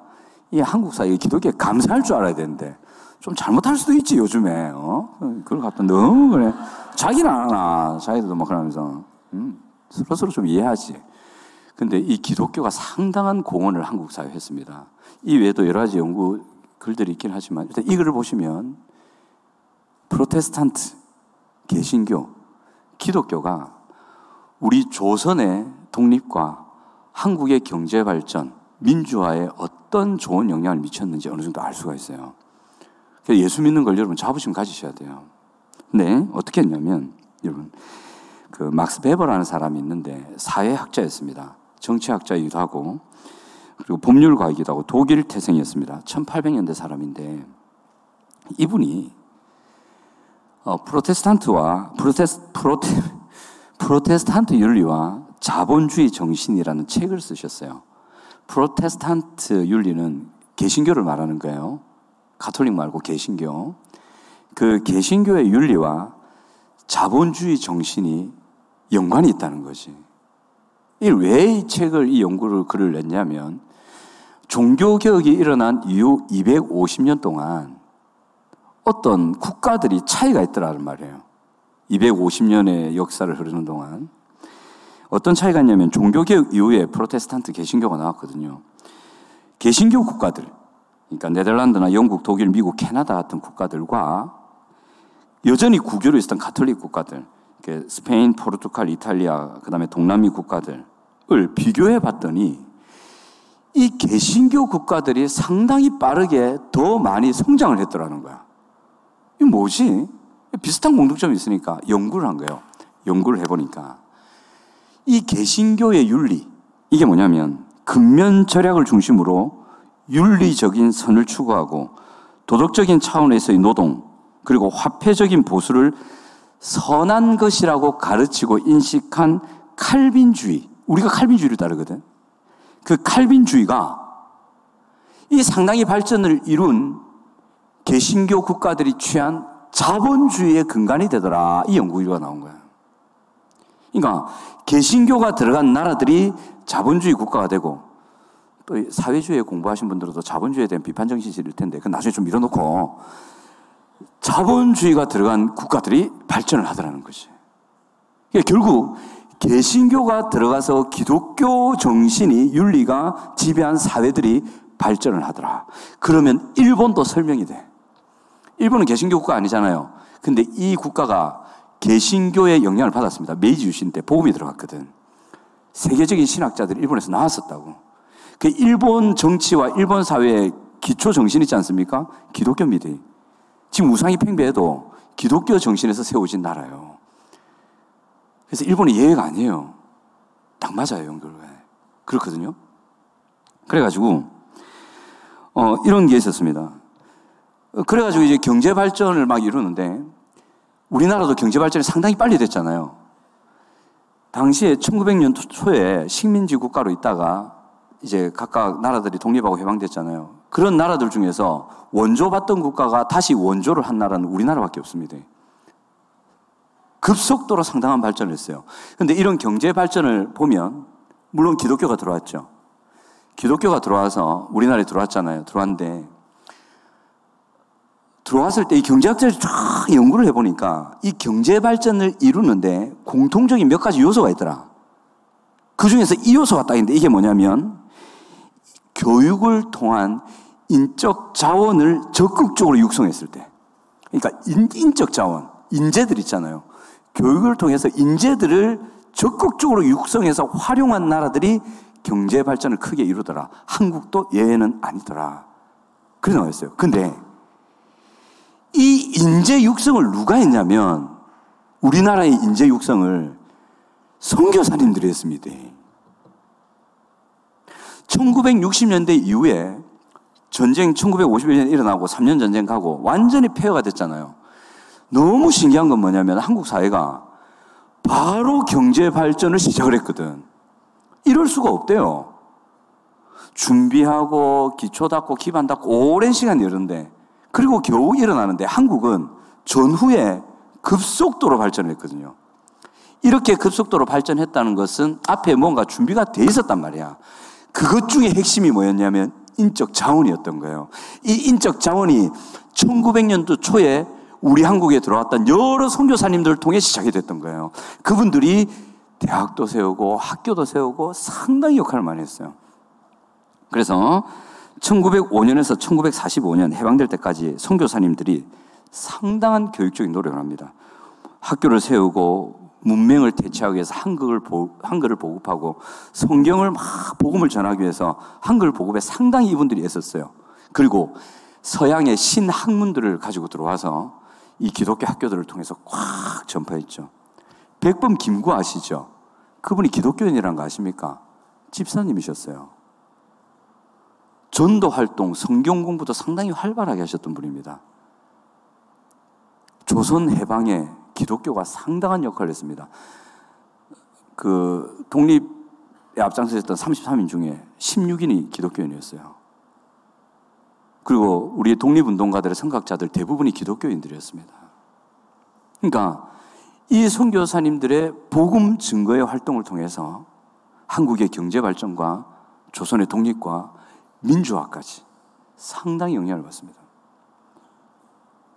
이 한국 사회에 기독교에 감사할 줄 알아야 되는데 좀 잘못할 수도 있지 요즘에 어 그걸 갖다 너무 그래 자기는 안 하나 자기들도 막 그러면서 음, 서로 서로 좀 이해하지 근데 이 기독교가 상당한 공헌을 한국 사회에 했습니다 이 외에도 여러 가지 연구 글들이 있긴 하지만 일단 이 글을 보시면 프로테스탄트 개신교 기독교가 우리 조선의 독립과 한국의 경제 발전 민주화에 어떤 좋은 영향을 미쳤는지 어느 정도 알 수가 있어요. 예수 믿는 걸 여러분 자부심 가지셔야 돼요. 네, 어떻게 했냐면, 여러분, 그 막스 베버라는 사람이 있는데 사회학자였습니다. 정치학자이기도 하고, 그리고 법률가이기도 하고 독일 태생이었습니다. 1800년대 사람인데, 이분이 어, 프로테스탄트와 프로테스, 프로테, 프로테스탄트 윤리와 자본주의 정신이라는 책을 쓰셨어요. 프로테스탄트 윤리는 개신교를 말하는 거예요. 가톨릭 말고 개신교. 그 개신교의 윤리와 자본주의 정신이 연관이 있다는 거지. 왜이 책을, 이 연구를, 글을 냈냐면, 종교개혁이 일어난 이후 250년 동안 어떤 국가들이 차이가 있더라는 말이에요. 250년의 역사를 흐르는 동안. 어떤 차이가 있냐면, 종교개혁 이후에 프로테스탄트 개신교가 나왔거든요. 개신교 국가들, 그러니까 네덜란드나 영국, 독일, 미국, 캐나다 같은 국가들과 여전히 구교로 있었던 가톨릭 국가들, 스페인, 포르투갈, 이탈리아, 그 다음에 동남미 국가들을 비교해 봤더니 이 개신교 국가들이 상당히 빠르게 더 많이 성장을 했더라는 거야. 이 뭐지? 비슷한 공통점이 있으니까 연구를 한 거예요. 연구를 해보니까. 이 개신교의 윤리, 이게 뭐냐면, 근면 절약을 중심으로 윤리적인 선을 추구하고 도덕적인 차원에서의 노동 그리고 화폐적인 보수를 선한 것이라고 가르치고 인식한 칼빈주의. 우리가 칼빈주의를 따르거든. 그 칼빈주의가 이 상당히 발전을 이룬 개신교 국가들이 취한 자본주의의 근간이 되더라. 이 연구 결과가 나온 거야. 그러니까 개신교가 들어간 나라들이 자본주의 국가가 되고 또 사회주의에 공부하신 분들도 자본주의에 대한 비판 정신이 있을 텐데 그 나중에 좀 밀어놓고 자본주의가 들어간 국가들이 발전을 하더라는 것이. 그러니까 결국 개신교가 들어가서 기독교 정신이 윤리가 지배한 사회들이 발전을 하더라. 그러면 일본도 설명이 돼. 일본은 개신교 국가 아니잖아요. 근데 이 국가가 개신교의 영향을 받았습니다. 메이지 유신 때 복음이 들어갔거든. 세계적인 신학자들이 일본에서 나왔었다고. 그 일본 정치와 일본 사회의 기초 정신 있지 않습니까? 기독교입니다. 지금 우상이 팽배해도 기독교 정신에서 세워진 나라예요. 그래서 일본이 예외가 아니에요. 딱 맞아요, 연결. 그렇거든요. 그래가지고, 어, 이런 게 있었습니다. 그래가지고 이제 경제 발전을 막 이루는데, 우리나라도 경제 발전이 상당히 빨리 됐잖아요. 당시에 1900년 초에 식민지 국가로 있다가 이제 각각 나라들이 독립하고 해방됐잖아요. 그런 나라들 중에서 원조받던 국가가 다시 원조를 한 나라는 우리나라밖에 없습니다. 급속도로 상당한 발전을 했어요. 근데 이런 경제 발전을 보면, 물론 기독교가 들어왔죠. 기독교가 들어와서 우리나라에 들어왔잖아요. 들어왔는데, 들어왔을 때 이 경제학자들이 쫙 연구를 해보니까 이 경제 발전을 이루는데 공통적인 몇 가지 요소가 있더라. 그 중에서 이 요소가 딱 있는데 이게 뭐냐면 교육을 통한 인적 자원을 적극적으로 육성했을 때. 그러니까 인, 적 자원, 인재들 있잖아요. 교육을 통해서 인재들을 적극적으로 육성해서 활용한 나라들이 경제 발전을 크게 이루더라. 한국도 예외는 아니더라. 그래 나와 있어요. 근데 이 인재 육성을 누가 했냐면 우리나라의 인재 육성을 선교사님들이 했습니다. 1960년대 이후에 전쟁 1951년에 일어나고 3년 전쟁 가고 완전히 폐허가 됐잖아요. 너무 신기한 건 뭐냐면 한국 사회가 바로 경제 발전을 시작을 했거든. 이럴 수가 없대요. 준비하고 기초 닦고 기반 닦고 오랜 시간 이러는데 그리고 겨우 일어나는데 한국은 전후에 급속도로 발전했거든요. 이렇게 급속도로 발전했다는 것은 앞에 뭔가 준비가 돼 있었단 말이야. 그것 중에 핵심이 뭐였냐면 인적 자원이었던 거예요. 이 인적 자원이 1900년도 초에 우리 한국에 들어왔던 여러 선교사님들을 통해 시작이 됐던 거예요. 그분들이 대학도 세우고 학교도 세우고 상당히 역할을 많이 했어요. 그래서 1905년에서 1945년 해방될 때까지 선교사님들이 상당한 교육적인 노력을 합니다. 학교를 세우고 문맹을 대체하기 위해서 한글을, 보, 한글을 보급하고 성경을 막 복음을 전하기 위해서 한글 보급에 상당히 이분들이 애썼어요. 그리고 서양의 신학문들을 가지고 들어와서 이 기독교 학교들을 통해서 꽉 전파했죠. 백범 김구 아시죠? 그분이 기독교인이란 거 아십니까? 집사님이셨어요. 전도 활동, 성경 공부도 상당히 활발하게 하셨던 분입니다. 조선 해방에 기독교가 상당한 역할을 했습니다. 그 독립에 앞장서셨던 33인 중에 16인이 기독교인이었어요. 그리고 우리의 독립운동가들의 선각자들 대부분이 기독교인들이었습니다. 그러니까 이 선교사님들의 복음 증거의 활동을 통해서 한국의 경제 발전과 조선의 독립과 민주화까지 상당히 영향을 받습니다.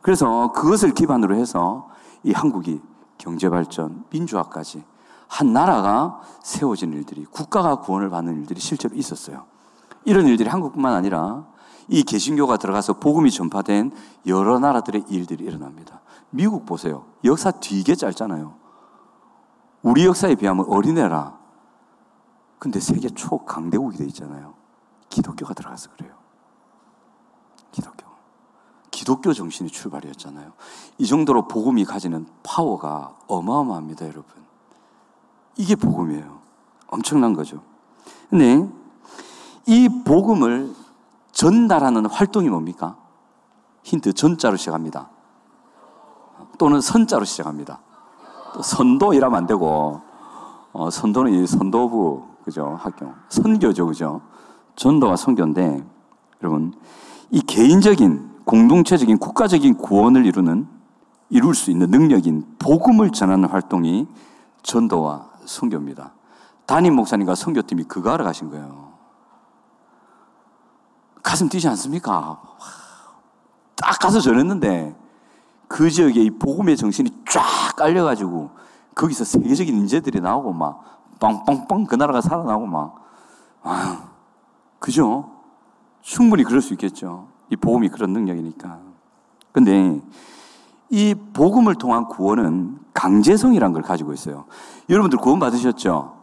그래서 그것을 기반으로 해서 이 한국이 경제 발전, 민주화까지 한 나라가 세워진 일들이 국가가 구원을 받는 일들이 실제로 있었어요. 이런 일들이 한국뿐만 아니라 이 개신교가 들어가서 복음이 전파된 여러 나라들의 일들이 일어납니다. 미국 보세요. 역사 되게 짧잖아요. 우리 역사에 비하면 어린애라. 근데 세계 초강대국이 돼 있잖아요. 기독교가 들어가서 그래요. 기독교. 기독교 정신이 출발이었잖아요. 이 정도로 복음이 가지는 파워가 어마어마합니다, 여러분. 이게 복음이에요. 엄청난 거죠. 근데 이 복음을 전달하는 활동이 뭡니까? 힌트 전자로 시작합니다. 또는 선자로 시작합니다. 선도 이라면 안 되고 어, 선도는 이 선도부 그죠 학교 선교죠 그죠 전도와 선교인데 여러분 이 개인적인 공동체적인 국가적인 구원을 이루는 이룰 수 있는 능력인 복음을 전하는 활동이 전도와 선교입니다. 담임 목사님과 선교팀이 그거 하러 가신 거예요. 가슴 뛰지 않습니까? 딱 가서 전했는데 그 지역에 이 복음의 정신이 쫙 깔려가지고 거기서 세계적인 인재들이 나오고 막 빵빵빵 그 나라가 살아나고 막 아, 그죠? 충분히 그럴 수 있겠죠. 이 복음이 그런 능력이니까. 근데 이 복음을 통한 구원은 강제성이란 걸 가지고 있어요. 여러분들 구원 받으셨죠?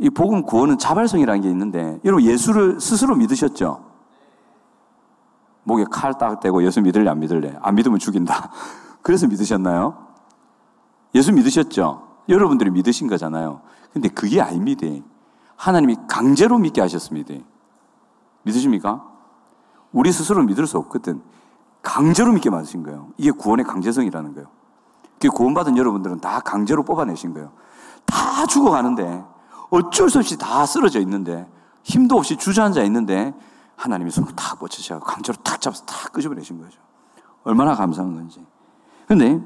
이 복음 구원은 자발성이라는 게 있는데 여러분 예수를 스스로 믿으셨죠? 목에 칼 딱 대고 예수 믿을래 안 믿을래? 안 믿으면 죽인다. (laughs) 그래서 믿으셨나요? 예수 믿으셨죠? 여러분들이 믿으신 거잖아요. 근데 그게 아닙니다. 하나님이 강제로 믿게 하셨습니다. 믿으십니까? 우리 스스로 믿을 수 없거든. 강제로 믿게 만드신 거예요. 이게 구원의 강제성이라는 거예요. 그 구원받은 여러분들은 다 강제로 뽑아내신 거예요. 다 죽어가는데 어쩔 수 없이 다 쓰러져 있는데 힘도 없이 주저앉아 있는데 하나님이 손을 탁 뻗치셔 강제로 탁 잡아서 탁 끄집어내신 거죠. 얼마나 감사한 건지. 근데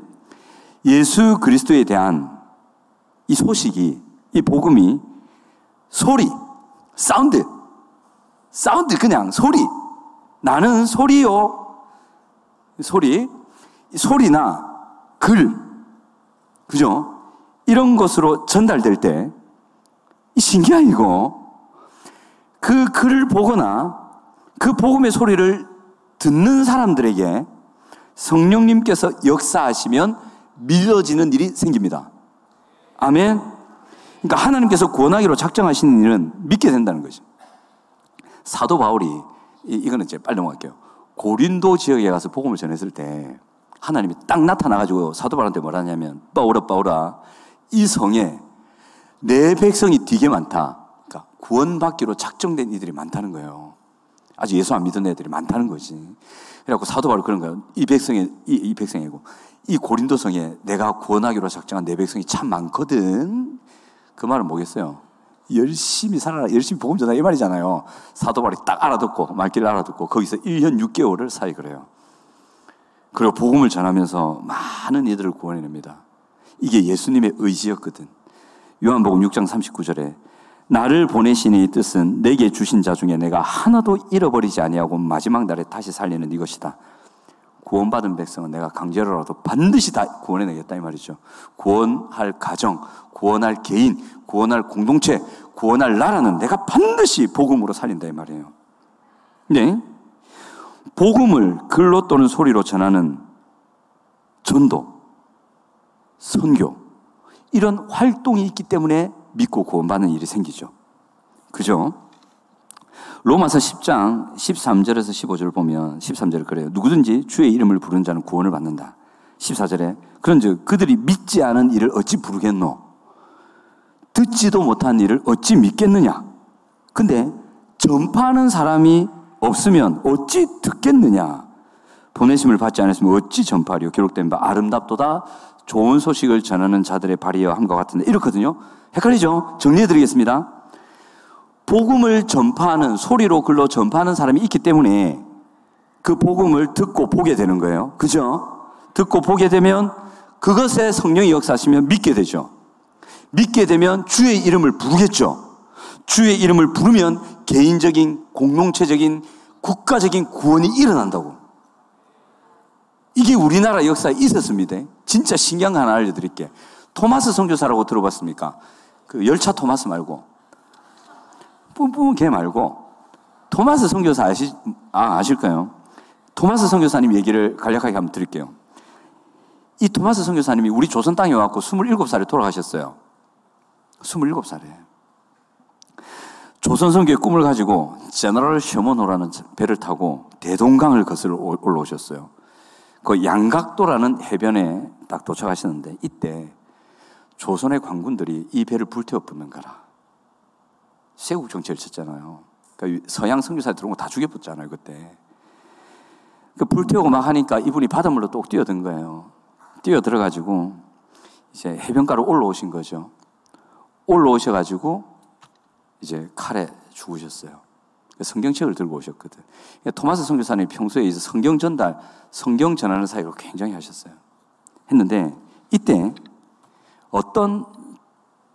예수 그리스도에 대한 이 소식이, 이 복음이 소리, sound, sound 그냥 소리. 나는 소리요. 소리, 소리나 글, 그죠? 이런 것으로 전달될 때, 신기하 이거. 그 글을 보거나 그 복음의 소리를 듣는 사람들에게 성령님께서 역사하시면 믿어지는 일이 생깁니다. 아멘. 그러니까 하나님께서 구원하기로 작정하시는 일은 믿게 된다는 거죠. 사도 바울이 이거는 이제 빨리 넘어갈게요. 고린도 지역에 가서 복음을 전했을 때 하나님이 딱 나타나가지고 사도 바울한테 뭐라 하냐면 바울아 바울아 이 성에 내 백성이 되게 많다. 그러니까 구원받기로 작정된 이들이 많다는 거예요. 아직 예수 안 믿은 애들이 많다는 거지. 그래갖고 사도 바울 그런 거예요. 이 백성이 이, 이 백성이고 이 고린도 성에 내가 구원하기로 작정한 내 백성이 참 많거든. 그 말은 뭐겠어요? 열심히 살아라, 열심히 복음 전하 이 말이잖아요. 사도 바울이 딱 알아듣고 말귀를 알아듣고 거기서 1년 6개월을 사이 그래요. 그리고 복음을 전하면서 많은 이들을 구원해냅니다. 이게 예수님의 의지였거든. 요한복음 6장 39절에 나를 보내시니 뜻은 내게 주신 자 중에 내가 하나도 잃어버리지 아니하고 마지막 날에 다시 살리는 이것이다. 구원받은 백성은 내가 강제로라도 반드시 다 구원해내겠다 이 말이죠. 구원할 가정, 구원할 개인, 구원할 공동체, 구원할 나라는 내가 반드시 복음으로 살린다 이 말이에요. 네. 복음을 글로 또는 소리로 전하는 전도, 선교, 이런 활동이 있기 때문에 믿고 구원받는 일이 생기죠. 그죠? 로마서 10장 13절에서 15절을 보면 13절을 그래요. 누구든지 주의 이름을 부르는 자는 구원을 받는다. 14절에 그런즉 그들이 믿지 않은 일을 어찌 부르겠노? 듣지도 못한 일을 어찌 믿겠느냐? 근데 전파하는 사람이 없으면 어찌 듣겠느냐? 보내심을 받지 않았으면 어찌 전파하리요? 기록된 바 아름답도다 좋은 소식을 전하는 자들의 발이여 함과 같은데 이렇거든요. 헷갈리죠? 정리해 드리겠습니다. 복음을 전파하는 소리로 글로 전파하는 사람이 있기 때문에 그 복음을 듣고 보게 되는 거예요. 그죠? 듣고 보게 되면 그것에 성령이 역사하시면 믿게 되죠. 믿게 되면 주의 이름을 부르겠죠. 주의 이름을 부르면 개인적인, 공동체적인, 국가적인 구원이 일어난다고. 이게 우리나라 역사에 있었습니다. 진짜 거 하나 알려드릴게. 토마스 선교사라고 들어봤습니까? 그 열차 토마스 말고. 뿜뿜 걔 말고. 토마스 선교사 아시, 아, 아실까요? 토마스 선교사님 얘기를 간략하게 한번 드릴게요. 이 토마스 선교사님이 우리 조선 땅에 와갖고 27살에 돌아가셨어요. 27살에. 조선 선교의 꿈을 가지고 제너럴 셔먼호라는 배를 타고 대동강을 거슬러 올라오셨어요. 그 양각도라는 해변에 딱 도착하시는데 이때 조선의 관군들이 이 배를 불태워 붙는 거라. 세국 정치를 쳤잖아요. 그러니까 서양 선교사에 들어온 거 다 죽여붙잖아요, 그때. 그 불태우고 막 하니까 이분이 바닷물로 똑 뛰어든 거예요. 뛰어 들어가지고 이제 해변가로 올라오신 거죠. 올라오셔가지고 이제 칼에 죽으셨어요. 성경책을 들고 오셨거든. 그러니까 토마스 선교사님 평소에 이제 성경 전달, 성경 전하는 사이로 굉장히 하셨어요. 했는데 이때 어떤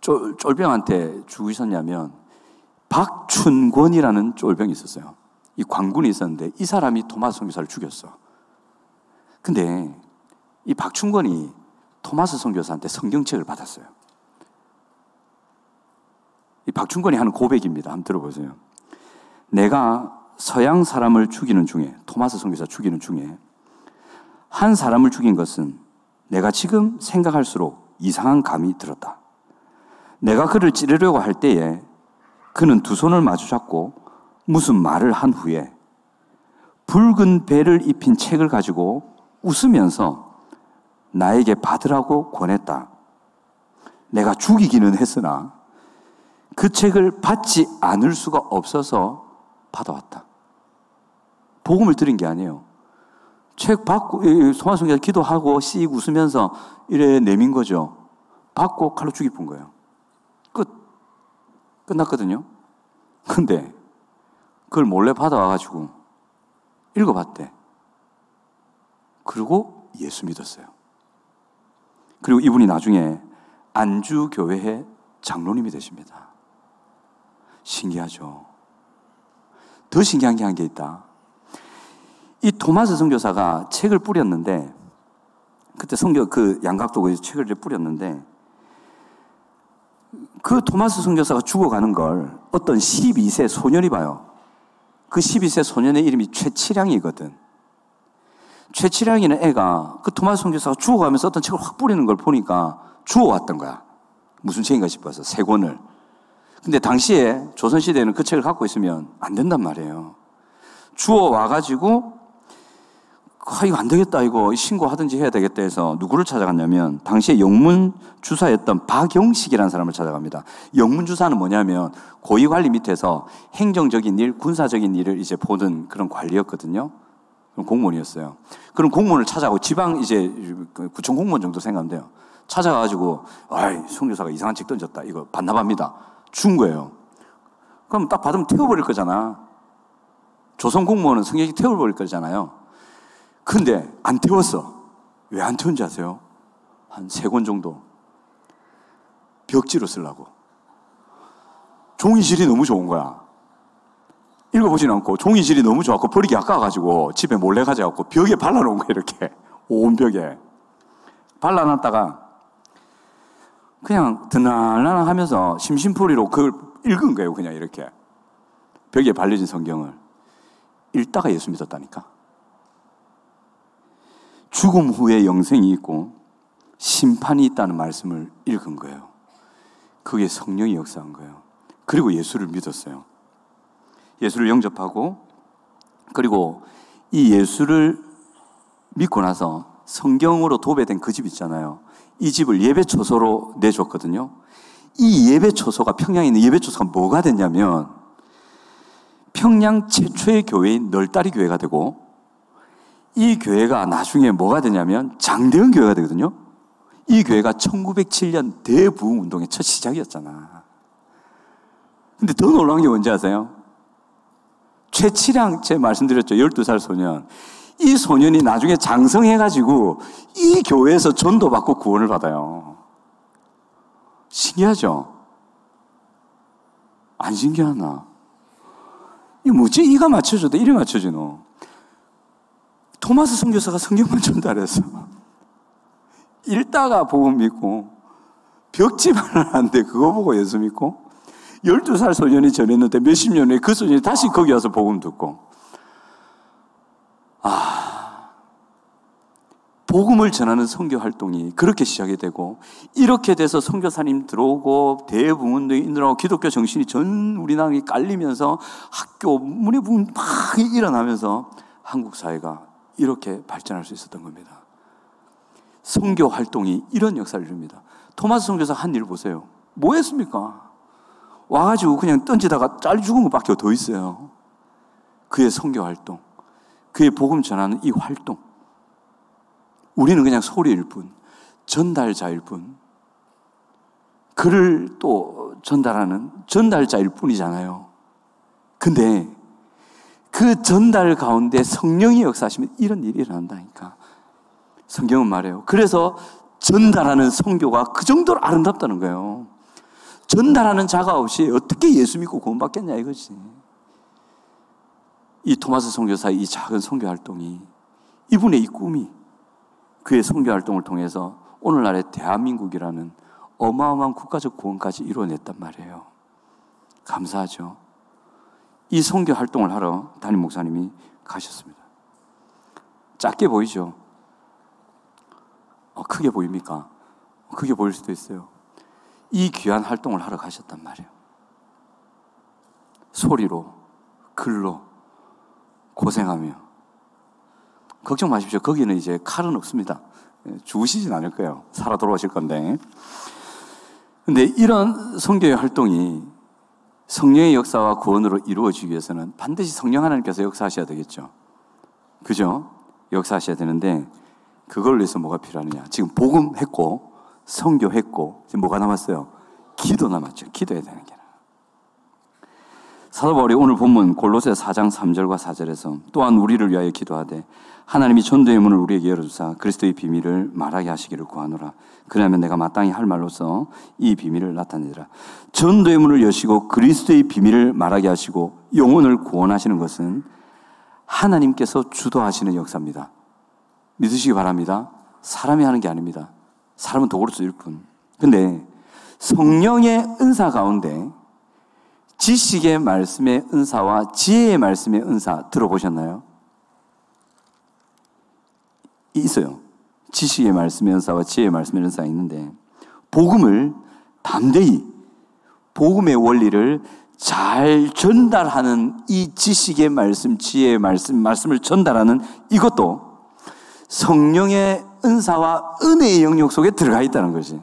쫄, 쫄병한테 죽으셨냐면 박춘권이라는 쫄병이 있었어요. 이 광군이 있었는데 이 사람이 토마스 선교사를 죽였어. 근데 이 박춘권이 토마스 선교사한테 성경책을 받았어요. 이 박춘권이 하는 고백입니다. 한번 들어보세요. 내가 서양 사람을 죽이는 중에 토마스 선교사 죽이는 중에 한 사람을 죽인 것은 내가 지금 생각할수록 이상한 감이 들었다. 내가 그를 찌르려고 할 때에 그는 두 손을 마주 잡고 무슨 말을 한 후에 붉은 배를 입힌 책을 가지고 웃으면서 나에게 받으라고 권했다. 내가 죽이기는 했으나 그 책을 받지 않을 수가 없어서 받아왔다. 복음을 드린 게 아니에요. 책 받고, 소마성기가 기도하고 씩 웃으면서 이래 내민 거죠. 받고 칼로 죽이 푼 거예요. 끝. 끝났거든요. 근데 그걸 몰래 받아와가지고 읽어봤대. 그리고 예수 믿었어요. 그리고 이분이 나중에 안주교회의 장로님이 되십니다. 신기하죠. 더 신기한 게 한 게 있다. 이 토마스 선교사가 책을 뿌렸는데 그때 선교 그 양각도에 책을 뿌렸는데 그 토마스 선교사가 죽어가는 걸 어떤 12세 소년이 봐요. 그 12세 소년의 이름이 최치량이거든. 최치량이는 애가 그 토마스 선교사가 죽어가면서 어떤 책을 확 뿌리는 걸 보니까 주워왔던 거야. 무슨 책인가 싶어서 세 권을. 근데 당시에 조선시대에는 그 책을 갖고 있으면 안 된단 말이에요. 주워 와가지고 아, 이거 안 되겠다, 이거 신고하든지 해야 되겠다 해서 누구를 찾아갔냐면, 당시에 영문 주사였던 박영식이라는 사람을 찾아갑니다. 영문 주사는 뭐냐면, 고위 관리 밑에서 행정적인 일, 군사적인 일을 이제 보는 그런 관리였거든요. 공무원이었어요. 그런 공무원을 찾아가고 지방 이제 그 구청 공무원 정도 생각하면 돼요. 찾아가가지고, 아이, 송교사가 이상한 책 던졌다. 이거 반납합니다. 준 거예요. 그럼 딱 받으면 태워버릴 거잖아. 조선 공무원은 성격이 태워버릴 거잖아요. 근데 안 태웠어. 왜 안 태운지 아세요? 한 세 권 정도. 벽지로 쓰려고. 종이질이 너무 좋은 거야. 읽어보진 않고 종이질이 너무 좋았고 버리기 아까워가지고 집에 몰래 가져갖고 벽에 발라놓은 거야 이렇게 온 벽에 발라놨다가 그냥 드날날 하면서 심심풀이로 그걸 읽은 거예요 그냥 이렇게 벽에 발려진 성경을 읽다가 예수 믿었다니까 죽음 후에 영생이 있고 심판이 있다는 말씀을 읽은 거예요. 그게 성령이 역사한 거예요. 그리고 예수를 믿었어요. 예수를 영접하고 그리고 이 예수를 믿고 나서 성경으로 도배된 그 집 있잖아요. 이 집을 예배 초소로 내줬거든요. 이 예배 초소가 평양에 있는 예배 초소가 뭐가 됐냐면 평양 최초의 교회인 널다리 교회가 되고 이 교회가 나중에 뭐가 되냐면 장대현 교회가 되거든요. 이 교회가 1907년 대부흥 운동의 첫 시작이었잖아. 근데 더 놀라운 게 뭔지 아세요? 최치량, 제 말씀드렸죠. 12살 소년. 이 소년이 나중에 장성해가지고 이 교회에서 전도받고 구원을 받아요. 신기하죠? 안 신기하나? 이 뭐지? 이가 맞춰줘도 이리 맞춰지노. 토마스 선교사가 성경만 전달해서 (laughs) 읽다가 복음 믿고 벽지만 하는데 그거 보고 예수 믿고 12살 소년이 전했는데 몇십 년 후에 그 소년이 다시 거기 와서 복음 듣고 아 복음을 전하는 선교 활동이 그렇게 시작이 되고 이렇게 돼서 선교사님 들어오고 대부분들이 인들하고 기독교 정신이 전 우리나라에 깔리면서 학교 부분 막 일어나면서 한국 사회가 이렇게 발전할 수 있었던 겁니다. 성교 활동이 이런 역사를 이룹니다. 토마스 성교사 한 일 보세요. 뭐 했습니까? 와가지고 그냥 던지다가 짤 죽은 것밖에 더 있어요. 그의 성교 활동, 그의 복음 전하는 이 활동. 우리는 그냥 소리일 뿐, 전달자일 뿐, 글을 또 전달하는 전달자일 뿐이잖아요. 근데 그 전달 가운데 성령이 역사하시면 이런 일이 일어난다니까. 성경은 말해요. 그래서 전달하는 성교가 그 정도로 아름답다는 거예요. 전달하는 자가 없이 어떻게 예수 믿고 구원받겠냐 이거지. 이 토마스 성교사의 이 작은 성교 활동이 이분의 이 꿈이 그의 성교 활동을 통해서 오늘날의 대한민국이라는 어마어마한 국가적 구원까지 이루어냈단 말이에요. 감사하죠. 이 성교 활동을 하러 담임 목사님이 가셨습니다. 작게 보이죠? 어, 크게 보입니까? 크게 보일 수도 있어요. 이 귀한 활동을 하러 가셨단 말이에요. 소리로, 글로, 고생하며. 걱정 마십시오. 거기는 이제 칼은 없습니다. 예, 죽으시진 않을 거예요. 살아 돌아오실 건데. 근데 이런 성교의 활동이 성령의 역사와 구원으로 이루어지기 위해서는 반드시 성령 하나님께서 역사하셔야 되겠죠. 그죠? 역사하셔야 되는데 그걸 위해서 뭐가 필요하느냐? 지금 복음 했고 성교 했고 지금 뭐가 남았어요? 기도 남았죠. 기도해야 되는 게. 사도 바울이 오늘 본문 골로새 4장 3절과 4절에서 또한 우리를 위하여 기도하되 하나님이 전도의 문을 우리에게 열어주사 그리스도의 비밀을 말하게 하시기를 구하노라. 그러면 내가 마땅히 할 말로서 이 비밀을 나타내리라. 전도의 문을 여시고 그리스도의 비밀을 말하게 하시고 영혼을 구원하시는 것은 하나님께서 주도하시는 역사입니다. 믿으시기 바랍니다. 사람이 하는 게 아닙니다. 사람은 도구로 쓰일 뿐. 근데 성령의 은사 가운데 지식의 말씀의 은사와 지혜의 말씀의 은사 들어보셨나요? 있어요. 지식의 말씀의 은사와 지혜의 말씀의 은사가 있는데 복음을 담대히 복음의 원리를 잘 전달하는 이 지식의 말씀, 지혜의 말씀, 말씀을 전달하는 이것도 성령의 은사와 은혜의 영역 속에 들어가 있다는 것이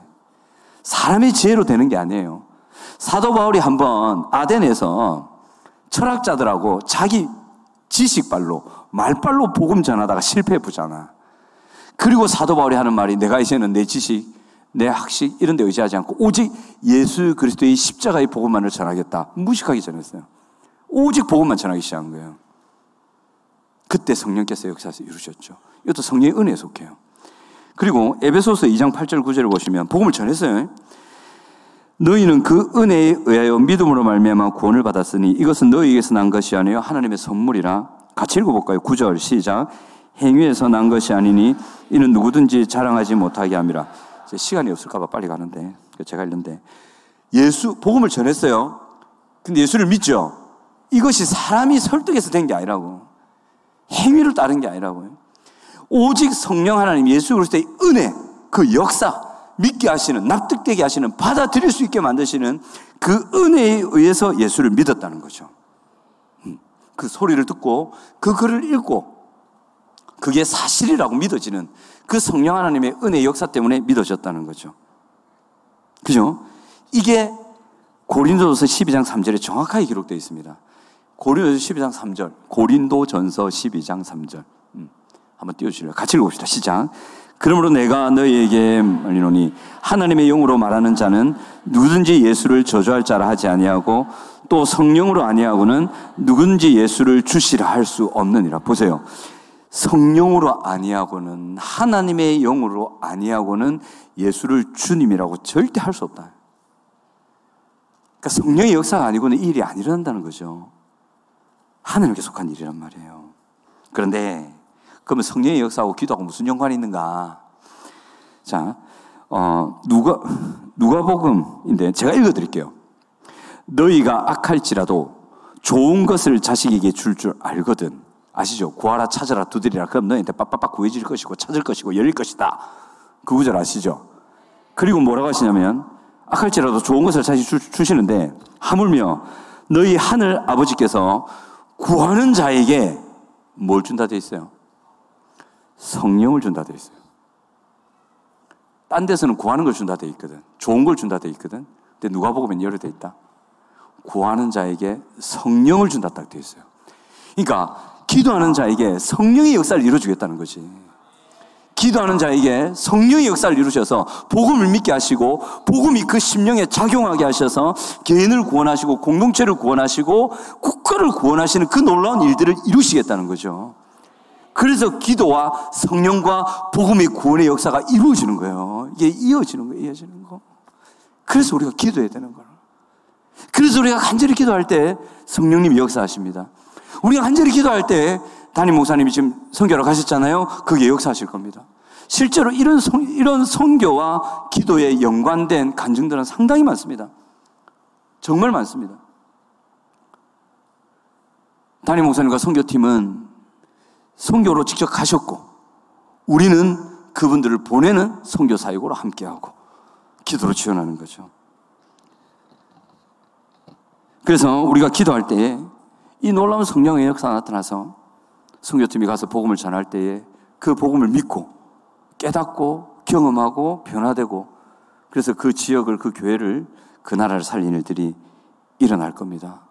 사람의 지혜로 되는 게 아니에요. 사도 바울이 한번 아덴에서 철학자들하고 자기 지식발로 말발로 복음 전하다가 실패해 보잖아. 그리고 사도 바울이 하는 말이 내가 이제는 내 지식, 내 학식 이런 데 의지하지 않고 오직 예수 그리스도의 십자가의 복음만을 전하겠다. 무식하게 전했어요. 오직 복음만 전하기 시작한 거예요. 그때 성령께서 역사에서 이루셨죠. 이것도 성령의 은혜에 속해요. 그리고 에베소서 2장 8절 9절을 보시면 복음을 전했어요. 너희는 그 은혜에 의하여 믿음으로 말미암아 구원을 받았으니 이것은 너희에게서 난 것이 아니요 하나님의 선물이라. 같이 읽어볼까요? 9절 시작. 행위에서 난 것이 아니니 이는 누구든지 자랑하지 못하게 함이라. 시간이 없을까봐 빨리 가는데 제가 읽는데 예수 복음을 전했어요. 근데 예수를 믿죠. 이것이 사람이 설득해서 된 게 아니라고. 행위를 따른 게 아니라고요. 오직 성령 하나님 예수 그리스도의 은혜, 그 역사, 믿게 하시는, 납득되게 하시는, 받아들일 수 있게 만드시는 그 은혜에 의해서 예수를 믿었다는 거죠. 음, 그 소리를 듣고 그 글을 읽고 그게 사실이라고 믿어지는 그 성령 하나님의 은혜 역사 때문에 믿어졌다는 거죠. 그죠? 이게 고린도전서 12장 3절에 정확하게 기록되어 있습니다. 고린도전서 12장 3절. 고린도전서 12장 3절. 음, 한번 띄워주실래요? 같이 읽어봅시다. 시작. 그러므로 내가 너희에게 말리노니 하나님의 영으로 말하는 자는 누구든지 예수를 저주할 자라 하지 아니하고 또 성령으로 아니하고는 누군지 예수를 주시라 할 수 없느니라. 보세요. 성령으로 아니하고는 하나님의 영으로 아니하고는 예수를 주님이라고 절대 할 수 없다. 그러니까 성령의 역사가 아니고는 이 일이 안 일어난다는 거죠. 하나님께 속한 일이란 말이에요. 그런데 그러면 성령의 역사하고 기도하고 무슨 연관이 있는가? 자, 어, 누가, 누가복음인데 제가 읽어드릴게요. 너희가 악할지라도 좋은 것을 자식에게 줄줄 알거든. 아시죠? 구하라 찾아라 두드리라. 그럼 너희한테 빡빡빡 구해질 것이고 찾을 것이고 열릴 것이다. 그 구절 아시죠? 그리고 뭐라고 하시냐면 악할지라도 좋은 것을 자식 주, 주시는데 하물며 너희 하늘 아버지께서 구하는 자에게 뭘 준다 돼 있어요? 성령을 준다 돼 있어요. 딴 데서는 구하는 걸 준다 돼 있거든. 좋은 걸 준다 돼 있거든. 근데 누가 보면 열어 돼 있다. 구하는 자에게 성령을 준다 딱 돼 있어요. 그러니까 기도하는 자에게 성령의 역사를 이루어주겠다는 거지. 기도하는 자에게 성령의 역사를 이루셔서 복음을 믿게 하시고 복음이 그 심령에 작용하게 하셔서 개인을 구원하시고 공동체를 구원하시고 국가를 구원하시는 그 놀라운 일들을 이루시겠다는 거죠. 그래서 기도와 성령과 복음의 구원의 역사가 이루어지는 거예요. 이게 이어지는 거예요. 이어지는 거. 그래서 우리가 기도해야 되는 거예요. 그래서 우리가 간절히 기도할 때 성령님이 역사하십니다. 우리가 간절히 기도할 때 담임 목사님이 지금 성교를 가셨잖아요. 그게 역사하실 겁니다. 실제로 이런 성, 이런 성교와 기도에 연관된 간증들은 상당히 많습니다. 정말 많습니다. 담임 목사님과 성교팀은 성교로 직접 가셨고 우리는 그분들을 보내는 성교 사역으로 함께하고 기도로 지원하는 거죠. 그래서 우리가 기도할 때에 이 놀라운 성령의 역사가 나타나서 성교팀이 가서 복음을 전할 때에 그 복음을 믿고 깨닫고 경험하고 변화되고 그래서 그 지역을 그 교회를 그 나라를 살리는 일들이 일어날 겁니다.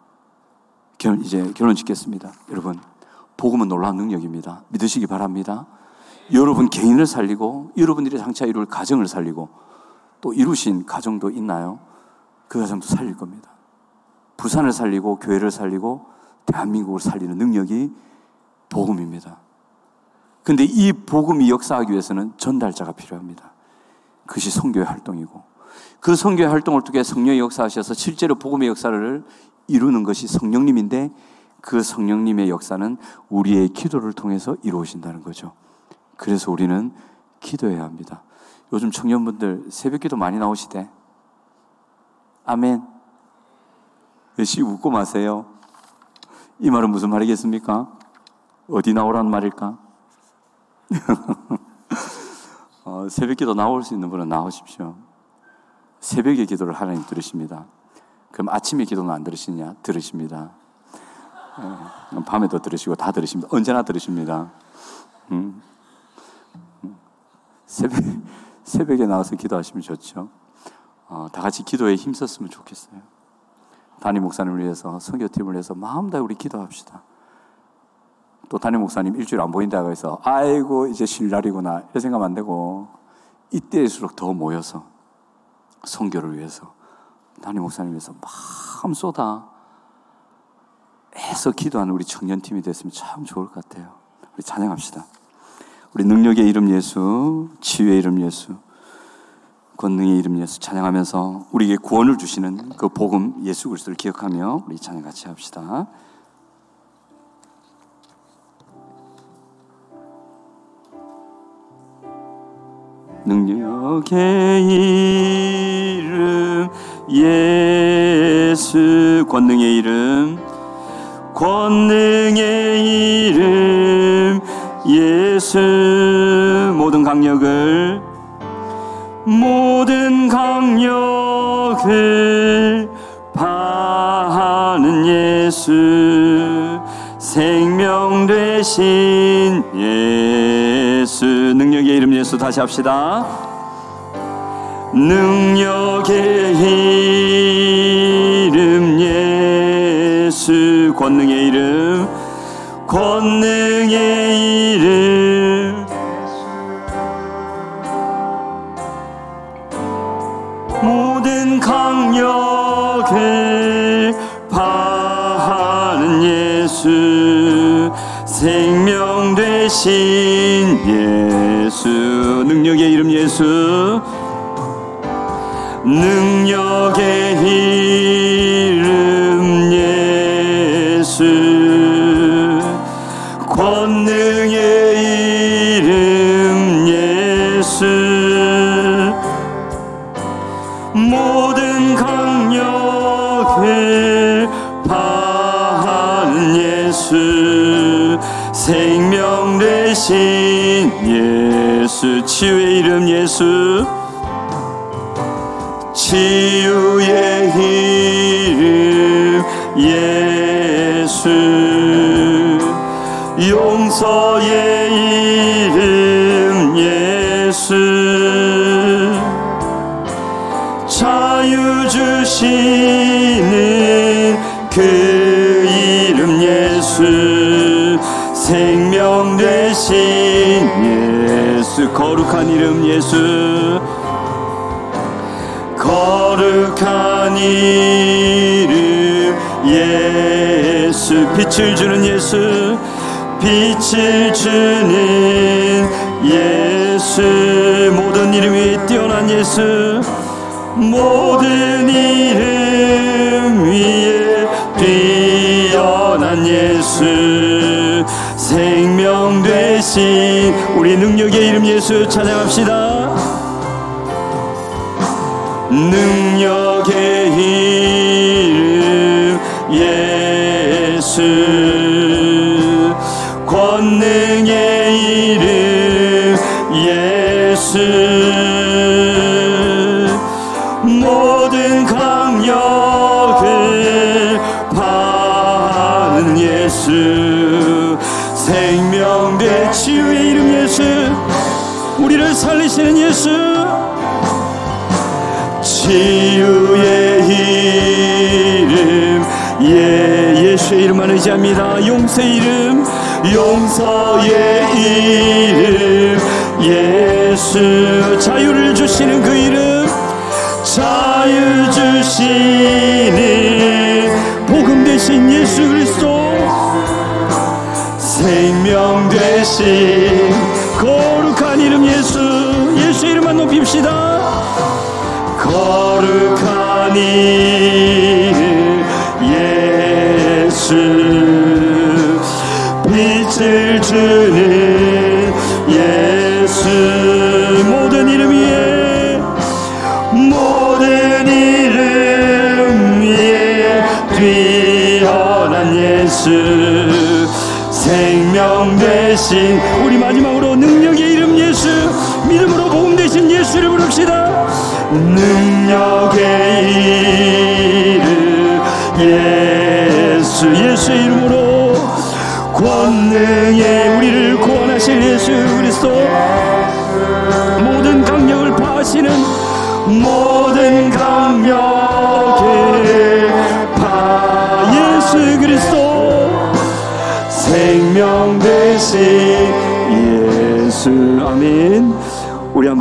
결, 이제 결론 짓겠습니다. 여러분, 복음은 놀라운 능력입니다. 믿으시기 바랍니다. 여러분 개인을 살리고 여러분들이 장차 이룰 가정을 살리고 또 이루신 가정도 있나요? 그 가정도 살릴 겁니다. 부산을 살리고 교회를 살리고 대한민국을 살리는 능력이 복음입니다. 근데 이 복음이 역사하기 위해서는 전달자가 필요합니다. 그것이 성교의 활동이고 그 성교의 활동을 통해 성령이 역사하셔서 실제로 복음의 역사를 이루는 것이 성령님인데 그 성령님의 역사는 우리의 기도를 통해서 이루어진다는 거죠. 그래서 우리는 기도해야 합니다. 요즘 청년분들 새벽 기도 많이 나오시대. 아멘. 열심히 웃고 마세요. 이 말은 무슨 말이겠습니까? 어디 나오라는 말일까? (laughs) 어, 새벽 기도 나올 수 있는 분은 나오십시오. 새벽에 기도를 하나님 들으십니다. 그럼 아침에 기도는 안 들으시냐? 들으십니다. 네, 밤에도 들으시고 다 들으십니다. 언제나 들으십니다. 음. 새벽, (laughs) 새벽에 나와서 기도하시면 좋죠. 어, 다 같이 기도에 힘썼으면 좋겠어요. 담임 목사님을 위해서, 성교팀을 위해서 마음 다해 우리 기도합시다. 또 담임 목사님 일주일 안 보인다고 해서, 아이고, 이제 신날이구나. 이런 생각 안 되고, 이때일수록 더 모여서, 성교를 위해서, 담임 목사님 위해서 마음 쏟아, 해서 기도하는 우리 청년팀이 됐으면 참 좋을 것 같아요. 우리 찬양합시다. 우리 능력의 이름 예수, 치유의 이름 예수, 권능의 이름 예수 찬양하면서 우리에게 구원을 주시는 그 복음 예수 그리스도를 기억하며 우리 찬양 같이 합시다. 능력의 이름 예수 권능의 이름 권능의 이름 예수. 모든 강력을 모든 강력을 파하는 예수. 생명 되신 예수. 능력의 이름 예수 다시 합시다. 능력의 이름 권능의 이름 권능의 이름. 모든 강력을 파하는 예수 생명 되신 예수 능력의 이름 예수 예수. 거룩한 이름 예수. 빛을 주는 예수. 빛을 주는 예수. 모든 이름 위에 뛰어난 예수. 모든 이름 위에 뛰어난 예수. 생명 되신 우리 능력의 이름 예수 찬양합시다 예 예수의 이름만 의지합니다. 용서의 이름 용서의 이름. 예수 자유를 주시는 그 이름. 자유 주시는 예수 생명 대신 우리 마지막으로 능력의 이름 예수 믿음으로 복음 대신 예수를 부릅시다. 능력의 이름 예수 예수의 이름으로 권능의 우리를 구원하실 예수 그리스도. 모든 강력을 파하시는 모든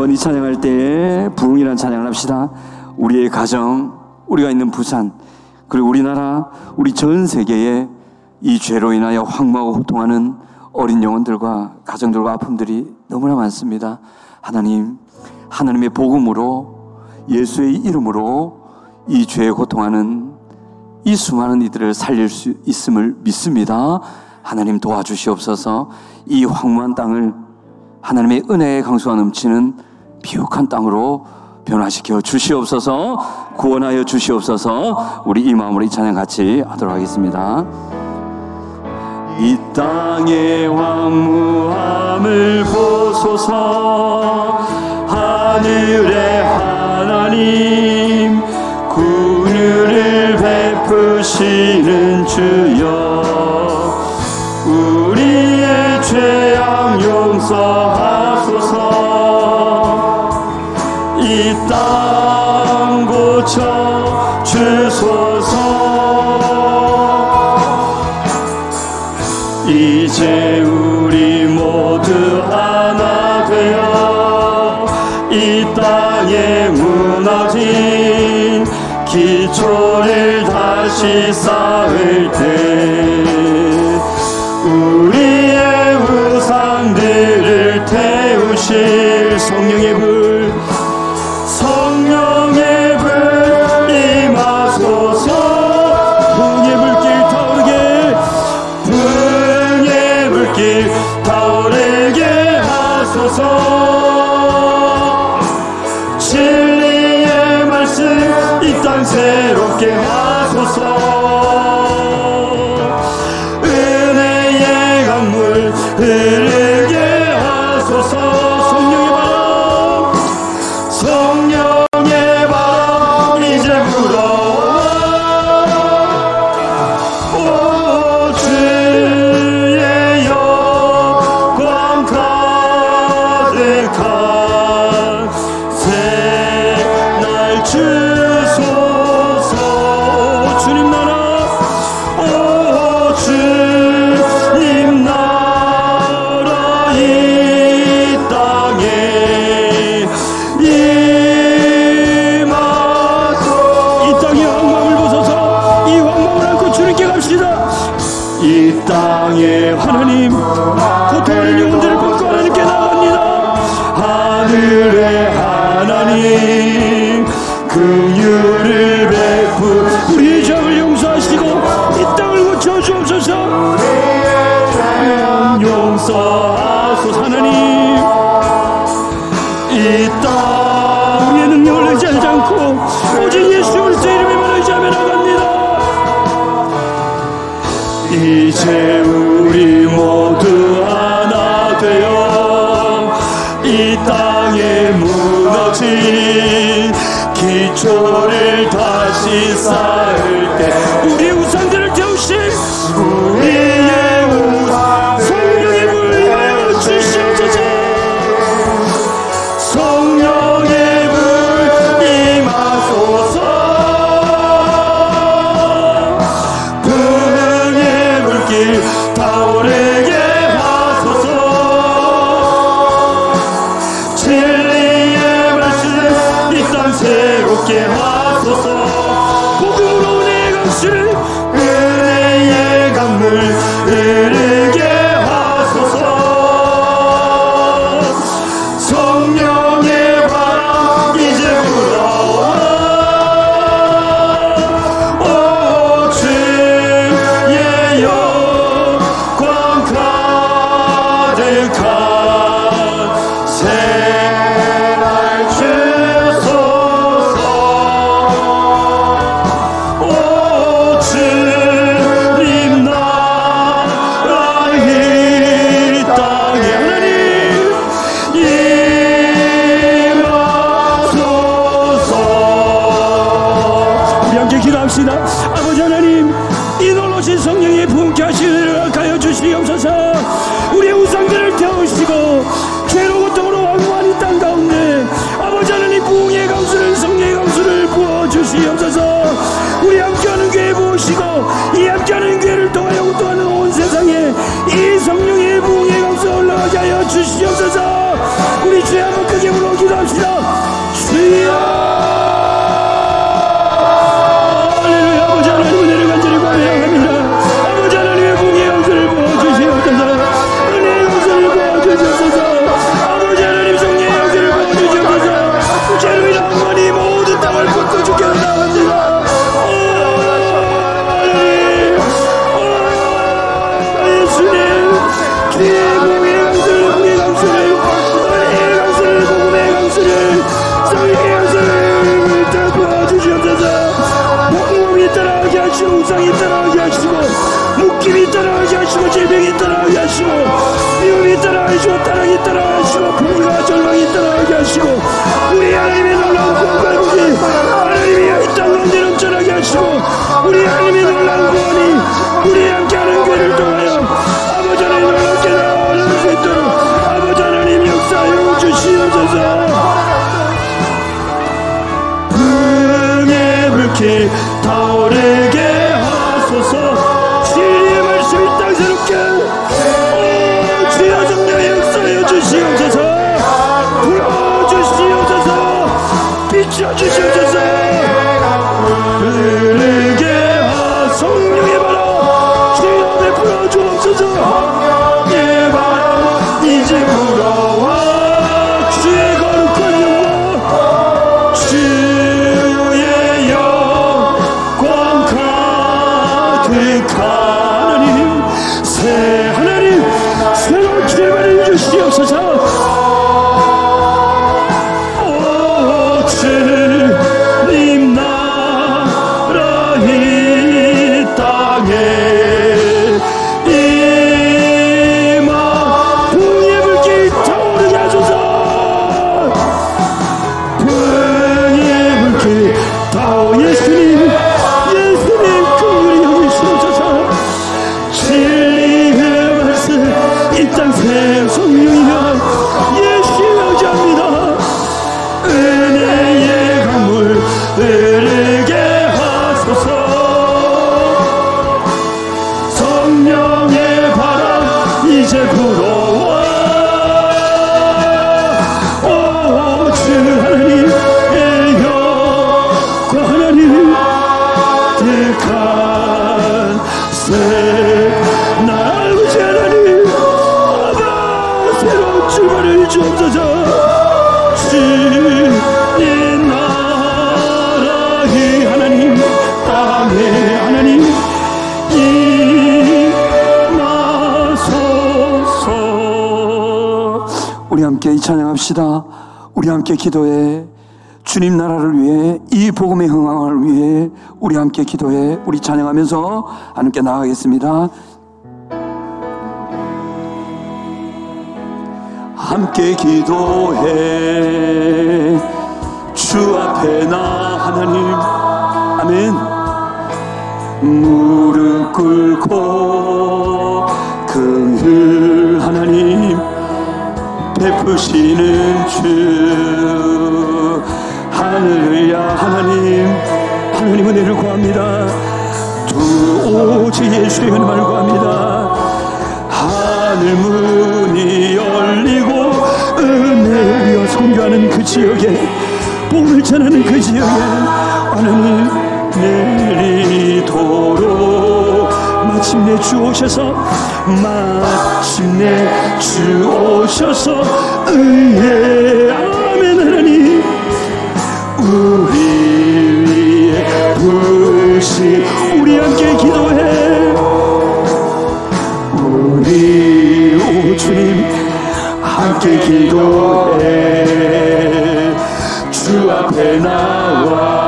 한번 이 찬양할 때 부흥이라는 찬양을 합시다. 우리의 가정 우리가 있는 부산 그리고 우리나라 우리 전 세계에 이 죄로 인하여 황무하고 호통하는 어린 영혼들과 가정들과 아픔들이 너무나 많습니다. 하나님 하나님의 복음으로 예수의 이름으로 이 죄에 고통하는 이 수많은 이들을 살릴 수 있음을 믿습니다. 하나님 도와주시옵소서. 이 황무한 땅을 하나님의 은혜의 강수가 넘치는 비옥한 땅으로 변화시켜 주시옵소서 구원하여 주시옵소서 우리 이 마음으로 이 찬양 같이 하도록 하겠습니다. 이 땅의 황무함을 보소서 하늘의 하나님 군유를 베푸시는 주여 우리의 죄악 용서하 이 함께 기도해 우리 찬양하면서 하나님께 나아가겠습니다. 함께 기도해. 주 앞에 나 하나님. 아멘. 무릎 꿇고 그 긍휼 하나님 베푸시는 주 구합니다. 주 오직 예수의 이름을 구합니다. 하늘 문이 열리고 은혜 위어 성교하는 그 지역에 복을 전하는 그 지역에 하나님 내리도록 마침내 주 오셔서 마침내 주 오셔서 의의 아멘 하나님. 우리 위에 불 없이 우리 함께 기도해. 우리 오 주님 함께 기도해. 주 앞에 나와.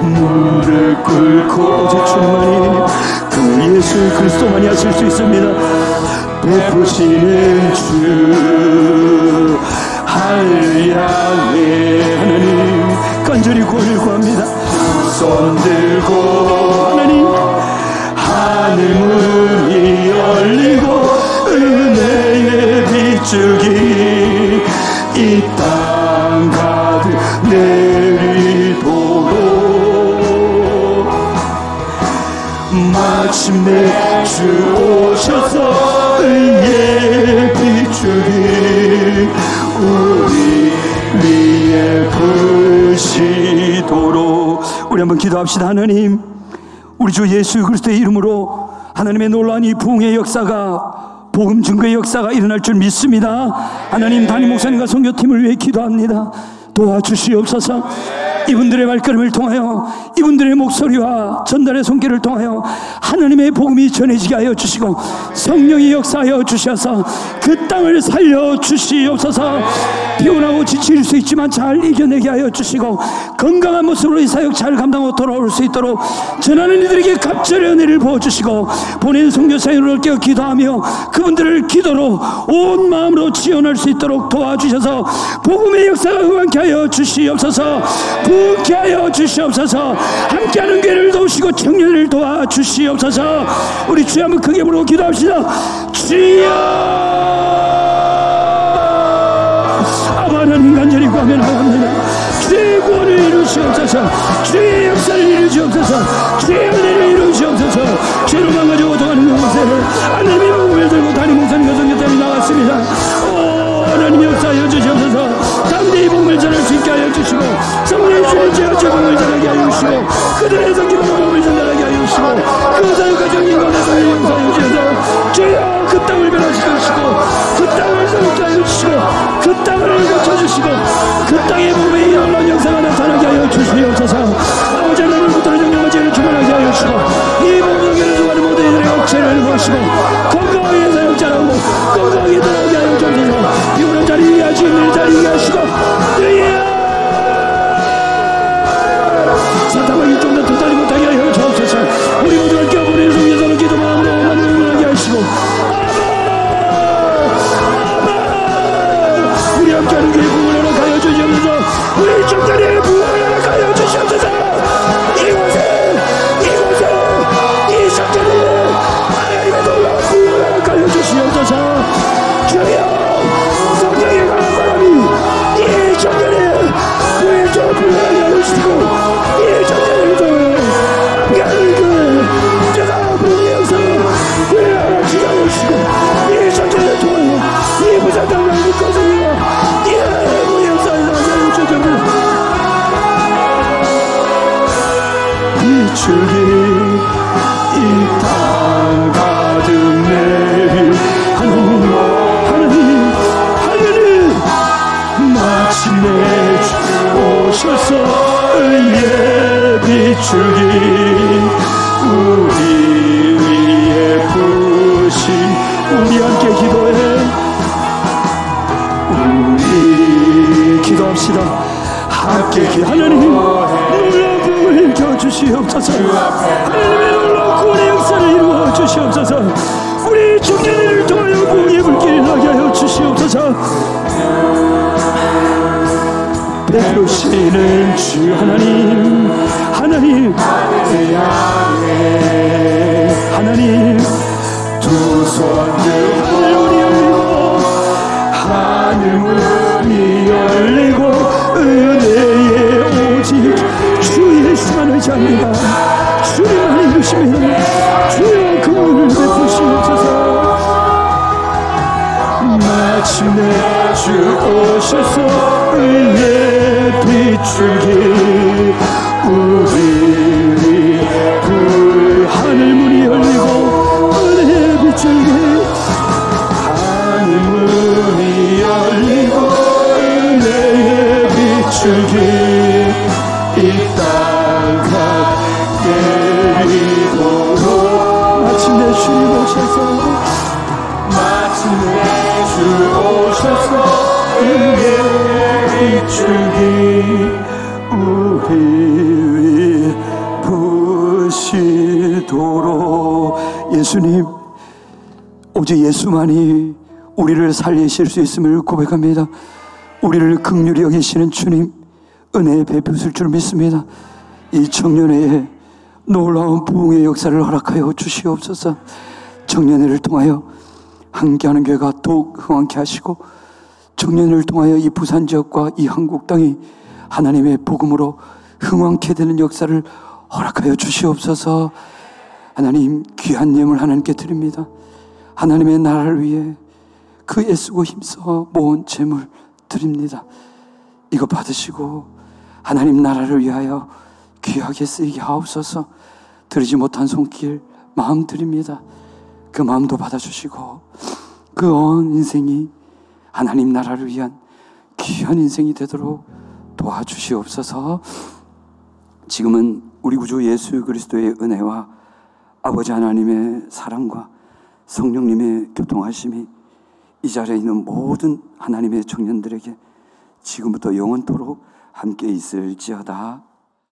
물을 꿇고 오직 주님만이 그 예수 그리스도만이 하실 수 있습니다. 베푸시는 주 할렐루야 하나님. 간절히 구원을 구합니다. 손 들고 하나님 하늘 문이 열리고 은혜의 빛줄기 이 땅 가득 내리도록. 마침내 주 오셔서 의의 비추기 우리 위에 부시도록 우리 한번 기도합시다. 하나님 우리 주 예수 그리스도의 이름으로 하나님의 놀라운 이 부흥의 역사가 복음 증거의 역사가 일어날 줄 믿습니다. 하나님 담임 목사님과 선교팀을 위해 기도합니다. 도와주시옵소서 이분들의 발걸음을 통하여 이분들의 목소리와 전달의 손길을 통하여 하나님의 복음이 전해지게 하여 주시고 성령이 역사하여 주셔서 그 땅을 살려 주시옵소서. 피곤하고 지칠 수 있지만 잘 이겨내게 하여 주시고 건강한 모습으로 이 사역 잘 감당하고 돌아올 수 있도록 전하는 이들에게 갑절의 은혜를 부어주시고 보낸 성교사님을 깨어 기도하며 그분들을 기도로 온 마음으로 지원할 수 있도록 도와주셔서 복음의 역사가 흥하게 하여 주시옵소서 부흥케 하여 주시옵소서. 함께하는 교회를 도우시고 청년을 도와주시옵소서. 우리 주여 한번 크게 부르고 기도합시다. 주여! 하나님 간절히 구하며 나갑니다 주의 구원을 이루시옵소서. 주의 역사를 이루시옵소서. 주의 은혜를 이루시옵소서. 죄로 망가져 오동하는 곳에 하나님의 복음을 들고 담임 목사님과 성교단이 나왔습니다. 오 하나님 역사하여 주시옵소서 주시고 성령의 주의 죄와 죄 복음을 전하게 하여 주시고 그들의 성기로 복음을 전하게 하여 주시고 그 사역과 정인 가운데 성령 역사하여 주셔서 주여 그 땅을 변화시켜 주시고 그 땅을 새롭게 하여 주시고 그 땅을 고쳐주시고 그 땅의 복음의 놀라운 역사가 나타나게 하여 주시옵소서. 아버지 하나님 부터 정령과 죄를 충만하게 하여 주시고 이 복음을 수많은 모든 이들의 억체를 보시고 건강하게 사역자라고 건강하게 돌아오게 하여 주옵소서. 이오는 자리 위하시 있는 자리 위하시고 주여 주 비추기 우리 위에 부신 우리 함께 기도해. 우리 기도합시다. 함께 기 하나님 놀라운 복을 켜주시옵소서. 하나님의 놀라운 구원의 역사를 이루어 주시옵소서. 우리 청년들을 통하여 부흥의 불길을 나게 하여 주시옵소서. 베푸시는 주 하나님 하나님 하나님 두 하늘 문이 열리고 하늘 문이 열리고 은혜의 오직 주 예수만 의지합니다 주님만 이루십니다 주여 그 문을 베푸시옵소서 마침내 주 오셔서 의의 비추기 우리 불 하늘 문이 열리고 은혜의 빛을 내 하늘 문이 열리고 은혜의 빛을 기이땅 갓때리도록 마침내 주님 오셔서 마침내 주 오셔서 은혜의 빛을 기 우리 위 부시도록 예수님 오직 예수만이 우리를 살리실 수 있음을 고백합니다. 우리를 극률히 여기시는 주님 은혜에 베푸실 줄 믿습니다. 이 청년회에 놀라운 부흥의 역사를 허락하여 주시옵소서. 청년회를 통하여 함께하는 교회가 더욱 흥왕케 하시고 청년회를 통하여 이 부산 지역과 이 한국 땅이 하나님의 복음으로 흥왕케 되는 역사를 허락하여 주시옵소서. 하나님 귀한 예물 하나님께 드립니다. 하나님의 나라를 위해 그 애쓰고 힘써 모은 재물 드립니다. 이거 받으시고 하나님 나라를 위하여 귀하게 쓰이게 하옵소서. 드리지 못한 손길 마음 드립니다. 그 마음도 받아주시고 그 온 인생이 하나님 나라를 위한 귀한 인생이 되도록 도와주시옵소서. 지금은 우리 구주 예수 그리스도의 은혜와 아버지 하나님의 사랑과 성령님의 교통하심이 이 자리에 있는 모든 하나님의 청년들에게 지금부터 영원토록 함께 있을지어다.